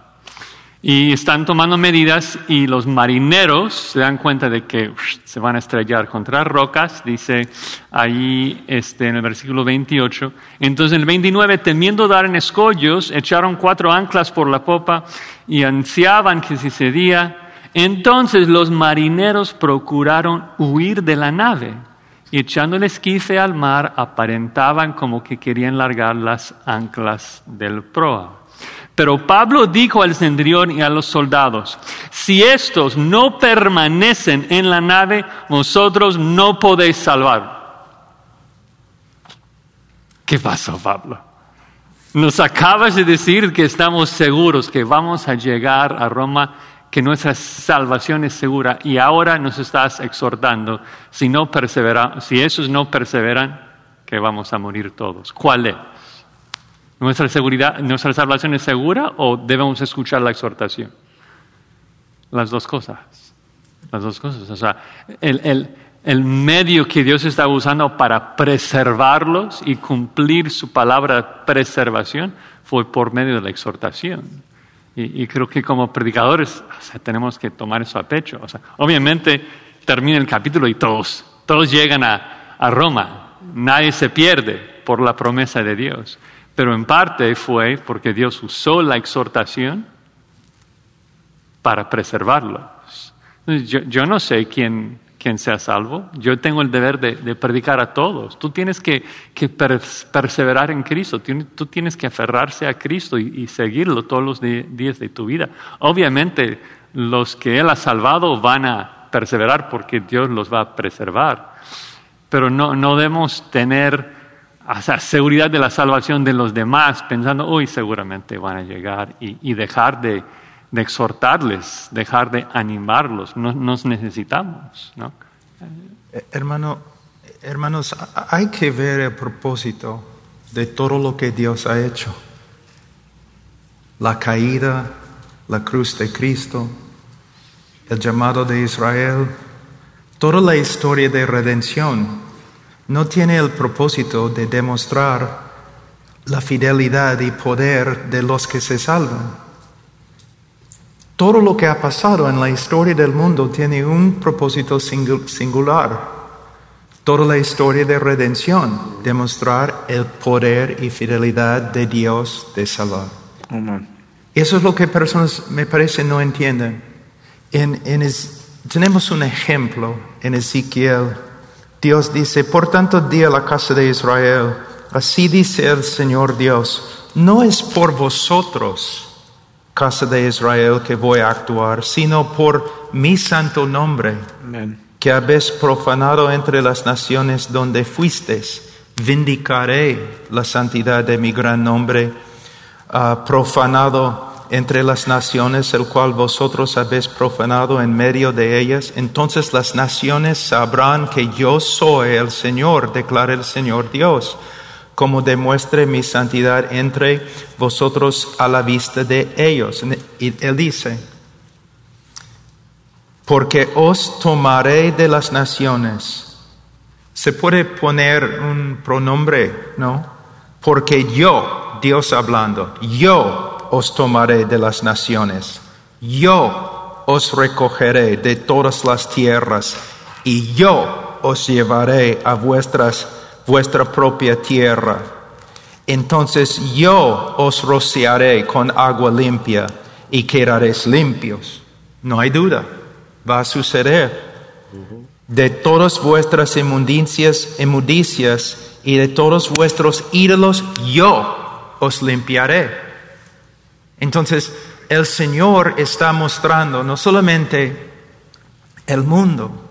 Y están tomando medidas y los marineros se dan cuenta de que se van a estrellar contra rocas, dice ahí este, en el versículo 28. Entonces en el 29, temiendo dar en escollos, echaron cuatro anclas por la popa y ansiaban que si cedía. Entonces los marineros procuraron huir de la nave y echando el esquife al mar aparentaban como que querían largar las anclas del proa. Pero Pablo dijo al centurión y a los soldados, si estos no permanecen en la nave, vosotros no podéis salvar. ¿Qué pasó, Pablo? Nos acabas de decir que estamos seguros que vamos a llegar a Roma, que nuestra salvación es segura, y ahora nos estás exhortando, si, no persevera, si esos no perseveran, que vamos a morir todos. ¿Cuál es? ¿Nuestra, seguridad, ¿Nuestra salvación es segura o debemos escuchar la exhortación? Las dos cosas. Las dos cosas. O sea, el, el- el medio que Dios está usando para preservarlos y cumplir su palabra de preservación fue por medio de la exhortación. Y, y creo que como predicadores tenemos que tomar eso a pecho. O sea, obviamente termina el capítulo y todos, todos llegan a, a Roma. Nadie se pierde por la promesa de Dios. Pero en parte fue porque Dios usó la exhortación para preservarlos. Yo, yo no sé quién, quién sea salvo. Yo tengo el deber de, de predicar a todos. Tú tienes que, que pers- perseverar en Cristo. Tú, tienes que aferrarse a Cristo y, y seguirlo todos los días de tu vida. Obviamente, los que Él ha salvado van a perseverar porque Dios los va a preservar. Pero no, no debemos tener o sea, seguridad de la salvación de los demás pensando, uy, seguramente van a llegar y, y dejar de, de exhortarles, dejar de animarlos. No- nos necesitamos, ¿no? Eh, Hermano, hermanos, hay que ver el propósito de todo lo que Dios ha hecho. La caída, la cruz de Cristo, el llamado de Israel, toda la historia de redención no tiene el propósito de demostrar la fidelidad y poder de los que se salvan. Todo lo que ha pasado en la historia del mundo tiene un propósito singu- singular. Toda la historia de redención, demostrar el poder y fidelidad de Dios de salvar. Eso es lo que personas, me parece, no entienden. En, en Es- tenemos un ejemplo en Ezequiel. Dios dice, por tanto di a la casa de Israel, así dice el Señor Dios, no es por vosotros, casa de Israel, que voy a actuar, sino por mi santo nombre que habéis profanado entre las naciones donde fuisteis. Vindicaré la santidad de mi gran nombre, ah, profanado entre las naciones, el cual vosotros habéis profanado en medio de ellas. Entonces las naciones sabrán que yo soy el Señor, declara el Señor Dios, como demuestre mi santidad entre vosotros a la vista de ellos. Y él dice, porque os tomaré de las naciones. Se puede poner un pronombre, ¿no? Porque yo, Dios hablando, yo os tomaré de las naciones, yo os recogeré de todas las tierras y yo os llevaré a vuestras, vuestra propia tierra. Entonces yo os rociaré con agua limpia y quedaréis limpios. No hay duda, va a suceder. De todas vuestras inmundicias, inmundicias y de todos vuestros ídolos, yo os limpiaré. Entonces, el Señor está mostrando no solamente el mundo,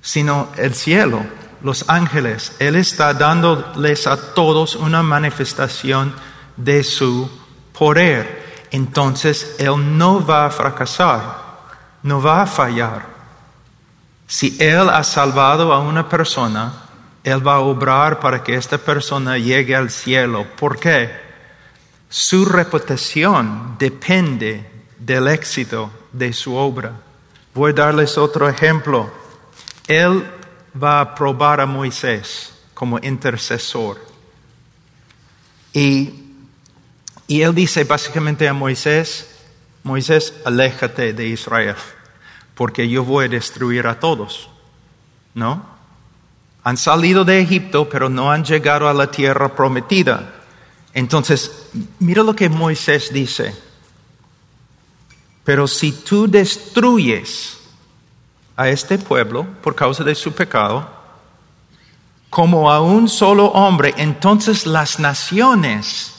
sino el cielo, los ángeles. Él está dándoles a todos una manifestación de su poder. Entonces, Él no va a fracasar, no va a fallar. Si Él ha salvado a una persona, Él va a obrar para que esta persona llegue al cielo. ¿Por qué? Su reputación depende del éxito de su obra. Voy a darles otro ejemplo. Él va a probar a Moisés como intercesor. Y, y él dice básicamente a Moisés, Moisés, aléjate de Israel, porque yo voy a destruir a todos. ¿No? Han salido de Egipto, pero no han llegado a la tierra prometida. Entonces, mira lo que Moisés dice. Pero si tú destruyes a este pueblo por causa de su pecado, como a un solo hombre, entonces las naciones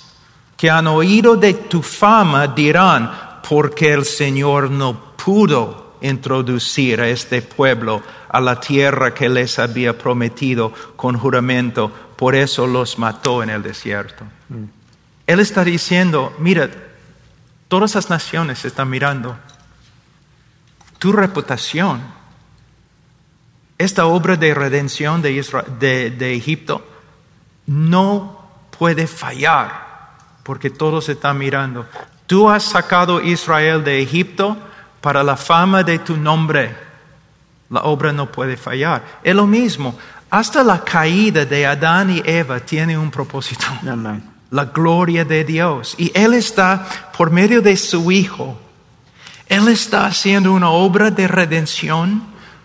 que han oído de tu fama dirán, porque el Señor no pudo introducir a este pueblo a la tierra que les había prometido con juramento, por eso los mató en el desierto. Él está diciendo, mira, todas las naciones están mirando tu reputación. Esta obra de redención de, Isra- de, Egipto no puede fallar porque todos están mirando. Tú has sacado a Israel de Egipto para la fama de tu nombre. La obra no puede fallar. Es lo mismo. Hasta la caída de Adán y Eva tiene un propósito. La gloria de Dios. Y Él está, por medio de su Hijo, Él está haciendo una obra de redención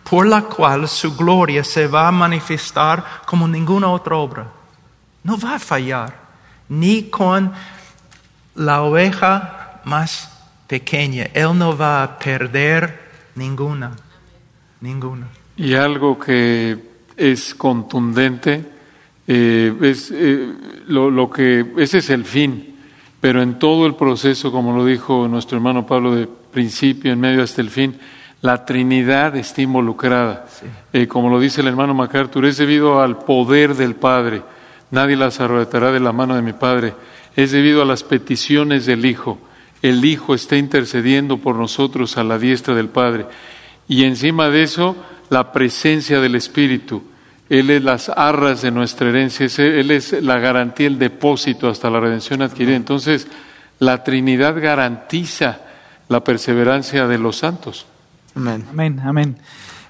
por la cual su gloria se va a manifestar como ninguna otra obra. No va a fallar, ni con la oveja más pequeña. Él no va a perder ninguna, ninguna. Y algo que es contundente, eh, es eh, lo, lo que ese es el fin, pero en todo el proceso, como lo dijo nuestro hermano Pablo, de principio, en medio hasta el fin, la Trinidad está involucrada. Eh, como lo dice el hermano MacArthur, es debido al poder del Padre. Nadie las arrebatará de la mano de mi Padre. Es debido a las peticiones del Hijo. El Hijo está intercediendo por nosotros a la diestra del Padre. Y encima de eso, la presencia del Espíritu. Él es las arras de nuestra herencia, Él es la garantía, el depósito hasta la redención adquirida. Entonces, la Trinidad garantiza la perseverancia de los santos. Amén. Amén, amén.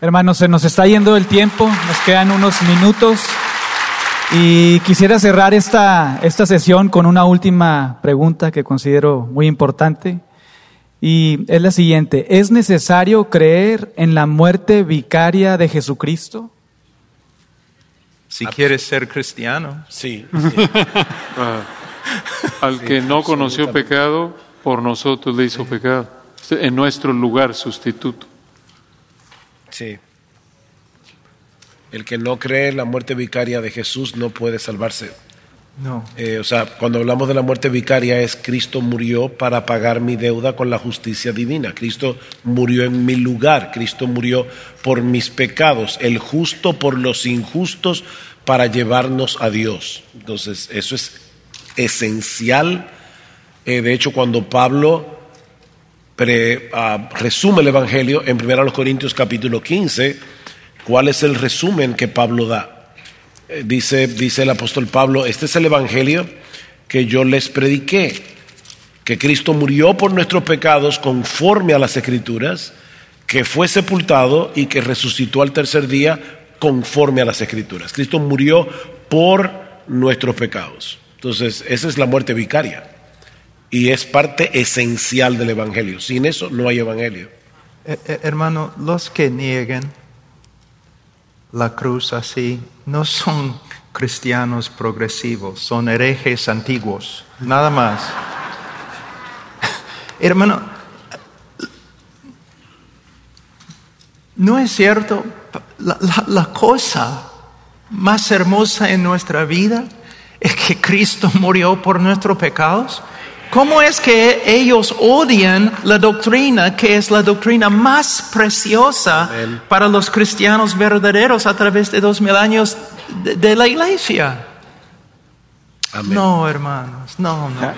Hermanos, se nos está yendo el tiempo, nos quedan unos minutos y quisiera cerrar esta, esta sesión con una última pregunta que considero muy importante y es la siguiente. ¿Es necesario creer en la muerte vicaria de Jesucristo? Si quieres ser cristiano, Sí, Ah, Al que no conoció pecado, por nosotros le hizo pecado. En nuestro lugar, sustituto. sí. El que no cree en la muerte vicaria de Jesús no puede salvarse. No. Eh, o sea, cuando hablamos de la muerte vicaria es Cristo murió para pagar mi deuda con la justicia divina. Cristo murió en mi lugar. Cristo murió por mis pecados. El justo por los injustos para llevarnos a Dios. Entonces, eso es esencial. Eh, de hecho, cuando Pablo ah, resume el Evangelio en 1 Corintios capítulo 15, ¿cuál es el resumen que Pablo da? Eh, Dice, dice el apóstol Pablo, este es el Evangelio que yo les prediqué, que Cristo murió por nuestros pecados conforme a las Escrituras, que fue sepultado y que resucitó al tercer día conforme a las Escrituras. Cristo murió por nuestros pecados. Entonces, esa es la muerte vicaria y es parte esencial del Evangelio. Sin eso no hay Evangelio. Eh, eh, hermano, los que niegan la cruz así no son cristianos progresivos, son herejes antiguos, nada más. hermano, ¿no es cierto? La, cosa más hermosa en nuestra vida es que Cristo murió por nuestros pecados. ¿Cómo es que ellos odian la doctrina que es la doctrina más preciosa Amén. para los cristianos verdaderos a través de dos mil años de, de la iglesia? Amén. No, hermanos, no, no.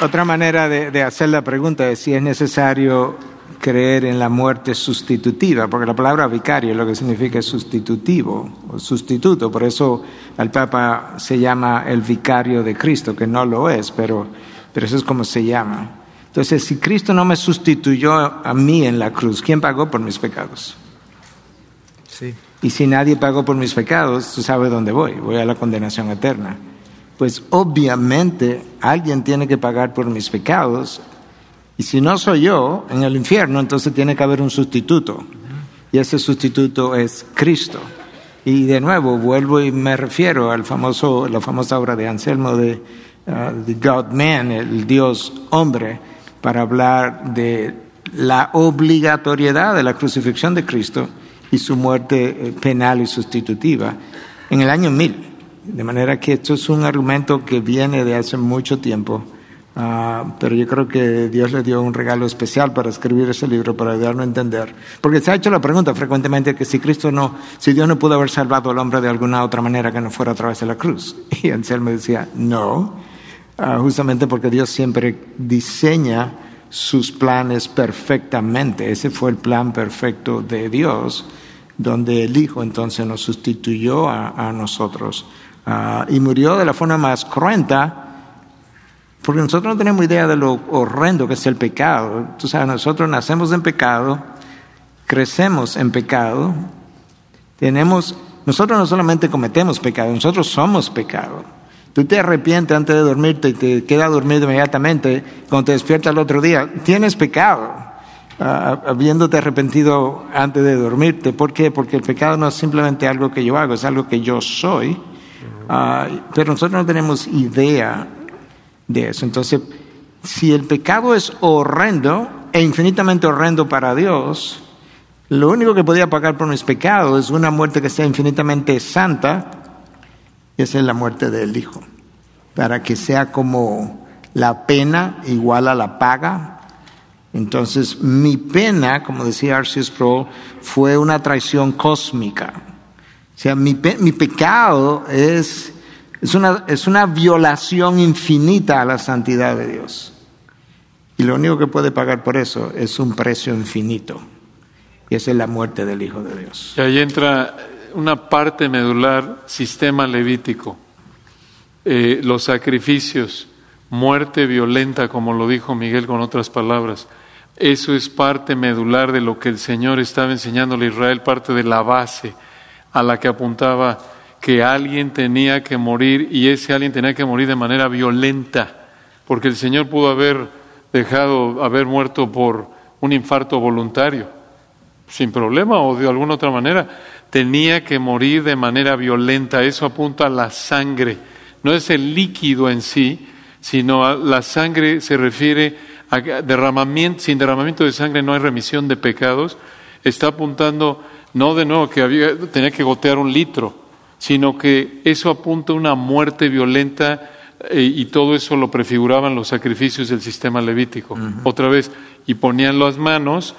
Otra manera de, de hacer la pregunta es si es necesario creer en la muerte sustitutiva, porque la palabra vicario lo que significa es sustitutivo o sustituto, por eso al Papa se llama el vicario de Cristo, que no lo es, pero, pero eso es como se llama. Entonces, si Cristo no me sustituyó a mí en la cruz, ¿quién pagó por mis pecados? Sí. Y si nadie pagó por mis pecados, tú sabes dónde voy, voy a la condenación eterna. Pues obviamente alguien tiene que pagar por mis pecados y si no soy yo en el infierno, entonces tiene que haber un sustituto. Y ese sustituto es Cristo. Y de nuevo vuelvo y me refiero al famoso, la famosa obra de Anselmo de uh, God Man, el Dios hombre, para hablar de la obligatoriedad de la crucifixión de Cristo y su muerte eh, penal y sustitutiva en el año 1000. De manera que esto es un argumento que viene de hace mucho tiempo, ah, pero yo creo que Dios le dio un regalo especial para escribir ese libro, para ayudarnos a entender. Porque se ha hecho la pregunta frecuentemente que si Cristo no, si Dios no pudo haber salvado al hombre de alguna otra manera que no fuera a través de la cruz. Y Anselmo decía, no, ah, justamente porque Dios siempre diseña sus planes perfectamente. Ese fue el plan perfecto de Dios, donde el Hijo entonces nos sustituyó a, a nosotros ah, y murió de la forma más cruenta, porque nosotros no tenemos idea de lo horrendo que es el pecado. Tú sabes, nosotros nacemos en pecado, crecemos en pecado, tenemos, nosotros no solamente cometemos pecado, nosotros somos pecado. Tú te arrepientes antes de dormirte y te quedas dormido inmediatamente, cuando te despiertas el otro día, tienes pecado, ah, habiéndote arrepentido antes de dormirte. ¿Por qué? Porque el pecado no es simplemente algo que yo hago, es algo que yo soy. Ah, pero nosotros no tenemos idea de eso. Entonces, si el pecado es horrendo e infinitamente horrendo para Dios, lo único que podía pagar por mis pecados es una muerte que sea infinitamente santa, y esa es la muerte del Hijo, para que sea como la pena igual a la paga. Entonces, mi pena, como decía Arceus Pro, fue una traición cósmica. O sea, mi, mi pecado es, es, una, es una violación infinita a la santidad de Dios. Y lo único que puede pagar por eso es un precio infinito. Y esa es la muerte del Hijo de Dios. Y ahí entra una parte medular, sistema levítico, eh, los sacrificios, muerte violenta, como lo dijo Miguel con otras palabras. Eso es parte medular de lo que el Señor estaba enseñándole a Israel, parte de la base a la que apuntaba que alguien tenía que morir y ese alguien tenía que morir de manera violenta, porque el Señor pudo haber dejado, haber muerto por un infarto voluntario sin problema o de alguna otra manera. Tenía que morir de manera violenta. Eso apunta a la sangre. No es el líquido en sí, sino a la sangre se refiere a derramamiento. Sin derramamiento de sangre no hay remisión de pecados. Está apuntando no de nuevo que había, tenía que gotear un litro, sino que eso apunta a una muerte violenta eh, y todo eso lo prefiguraban los sacrificios del sistema levítico. Otra vez, y ponían las manos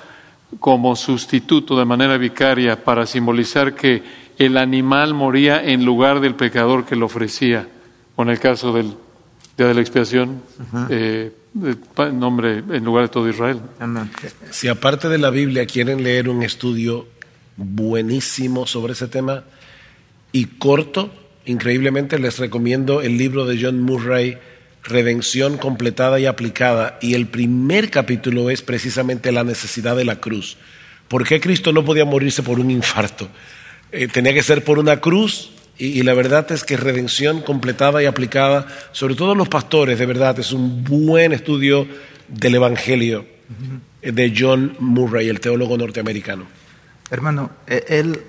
como sustituto de manera vicaria para simbolizar que el animal moría en lugar del pecador que lo ofrecía, o en el caso del día de la expiación, eh, en nombre, en lugar de todo Israel. Si aparte de la Biblia quieren leer un estudio buenísimo sobre ese tema y corto, increíblemente les recomiendo el libro de John Murray, redención completada y aplicada. Y el primer capítulo es precisamente la necesidad de la cruz. ¿Por qué Cristo no podía morirse por un infarto? Eh, tenía que ser por una cruz y, la verdad es que redención completada y aplicada, sobre todo los pastores, de verdad, es un buen estudio del Evangelio de John Murray, el teólogo norteamericano. Hermano, e, él,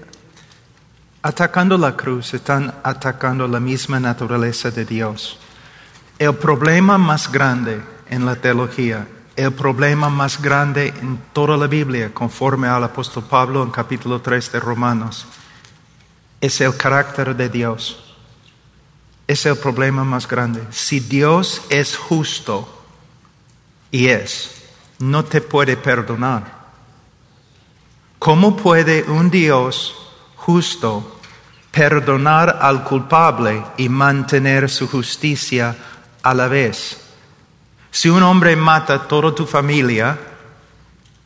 atacando la cruz, están atacando la misma naturaleza de Dios. El problema más grande en la teología, el problema más grande en toda la Biblia, conforme al apóstol Pablo en capítulo 3 de Romanos, es el carácter de Dios. Es el problema más grande. Si Dios es justo, y es, no te puede perdonar. ¿Cómo puede un Dios justo perdonar al culpable y mantener su justicia a la vez. Si un hombre mata a toda tu familia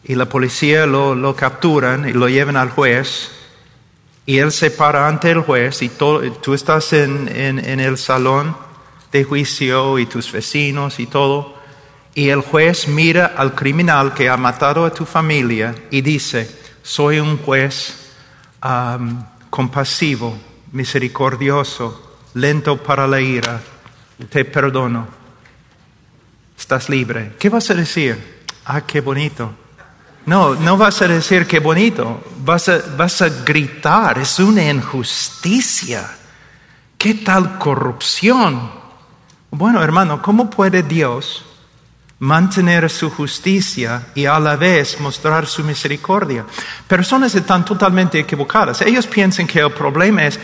y la policía lo, lo capturan y lo llevan al juez, y él se para ante el juez y tú estás en, en, el salón de juicio y tus vecinos y todo, y el juez mira al criminal que ha matado a tu familia y dice, soy un juez compasivo, misericordioso, lento para la ira, te perdono, estás libre. ¿Qué vas a decir? Ah, qué bonito. No, no vas a decir qué bonito, vas a, vas a gritar, es una injusticia. ¿Qué tal corrupción? Bueno, hermano, ¿cómo puede Dios mantener su justicia y a la vez mostrar su misericordia? Personas están totalmente equivocadas. Ellos piensan que el problema es,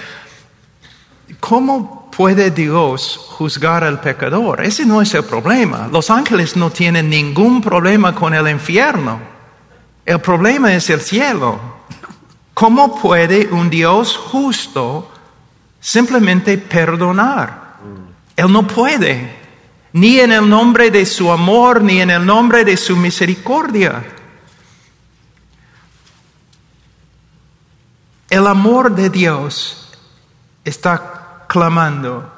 ¿cómo puede Dios juzgar al pecador? Ese no es el problema. Los ángeles no tienen ningún problema con el infierno. El problema es el cielo. ¿Cómo puede un Dios justo simplemente perdonar? Él no puede, ni en el nombre de su amor, ni en el nombre de su misericordia. El amor de Dios está clamando,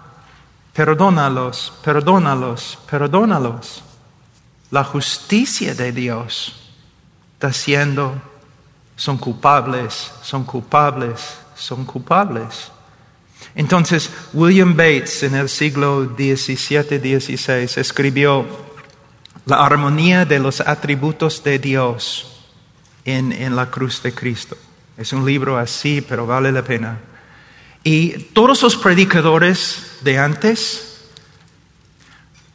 perdónalos, perdónalos, perdónalos. La justicia de Dios está siendo, son culpables, son culpables, son culpables. Entonces, William Bates en el siglo XVII-XVI escribió La armonía de los atributos de Dios en, en la cruz de Cristo. Es un libro así, pero vale la pena. Y todos los predicadores de antes,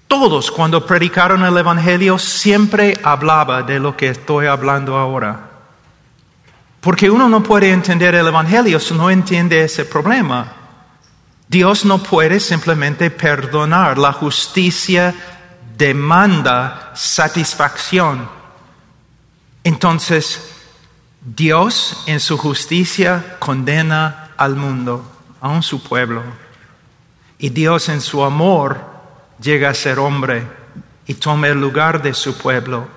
todos cuando predicaron el Evangelio siempre hablaba de lo que estoy hablando ahora. Porque uno no puede entender el Evangelio si no entiende ese problema. Dios no puede simplemente perdonar. La justicia demanda satisfacción. Entonces, Dios en su justicia condena al mundo, aun su pueblo. Y Dios en su amor llega a ser hombre y toma el lugar de su pueblo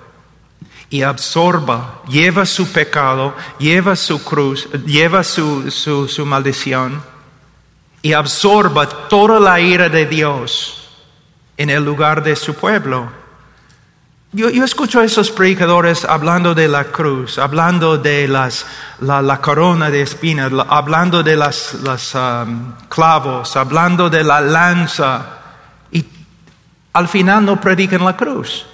y absorba, lleva su pecado, lleva su cruz, lleva su, su, su maldición y absorba toda la ira de Dios en el lugar de su pueblo. Yo, yo, escucho a esos predicadores hablando de la cruz, hablando de las, la, corona de espinas, la, hablando de las, las um, clavos, hablando de la lanza, y al final no predican la cruz.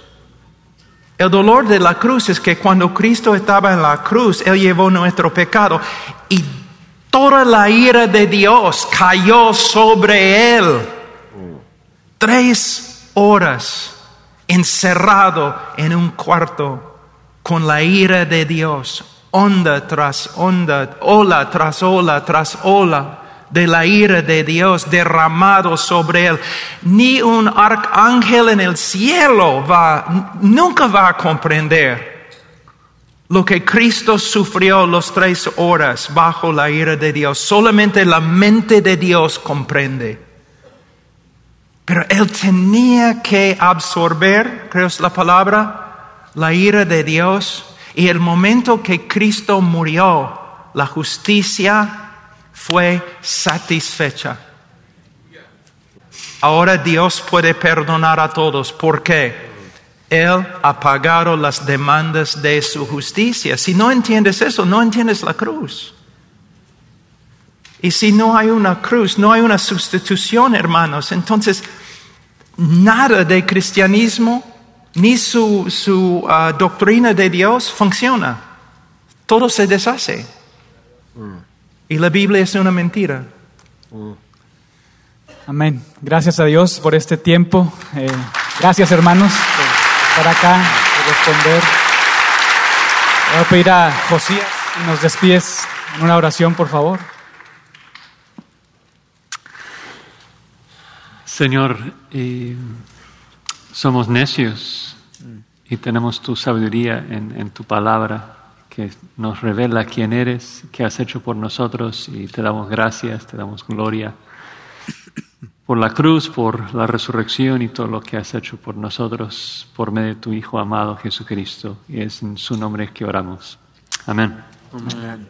El dolor de la cruz es que cuando Cristo estaba en la cruz, Él llevó nuestro pecado y toda la ira de Dios cayó sobre Él. Tres horas encerrado en un cuarto con la ira de Dios, onda tras onda, ola tras ola tras ola de la ira de Dios derramado sobre él. Ni un arcángel en el cielo va, nunca va a comprender lo que Cristo sufrió las tres horas bajo la ira de Dios. Solamente la mente de Dios comprende. Pero él tenía que absorber, creo es la palabra, la ira de Dios. Y el momento que Cristo murió, la justicia fue satisfecha. Ahora Dios puede perdonar a todos. ¿Por qué? Él ha pagado las demandas de su justicia. Si no entiendes eso, no entiendes la cruz. Y si no hay una cruz, no hay una sustitución, hermanos, entonces nada de cristianismo ni su, su uh, doctrina de Dios funciona. Todo se deshace. Y la Biblia es una mentira. Amén. Gracias a Dios por este tiempo. Eh, gracias, hermanos, estar acá y responder. Voy a pedir a Josías y nos despides en una oración, por favor. Señor, eh, somos necios y tenemos tu sabiduría en, en, tu palabra que nos revela quién eres, qué has hecho por nosotros y te damos gracias, te damos gloria por la cruz, por la resurrección y todo lo que has hecho por nosotros por medio de tu Hijo amado Jesucristo. Y es en su nombre que oramos. Amén. Amén.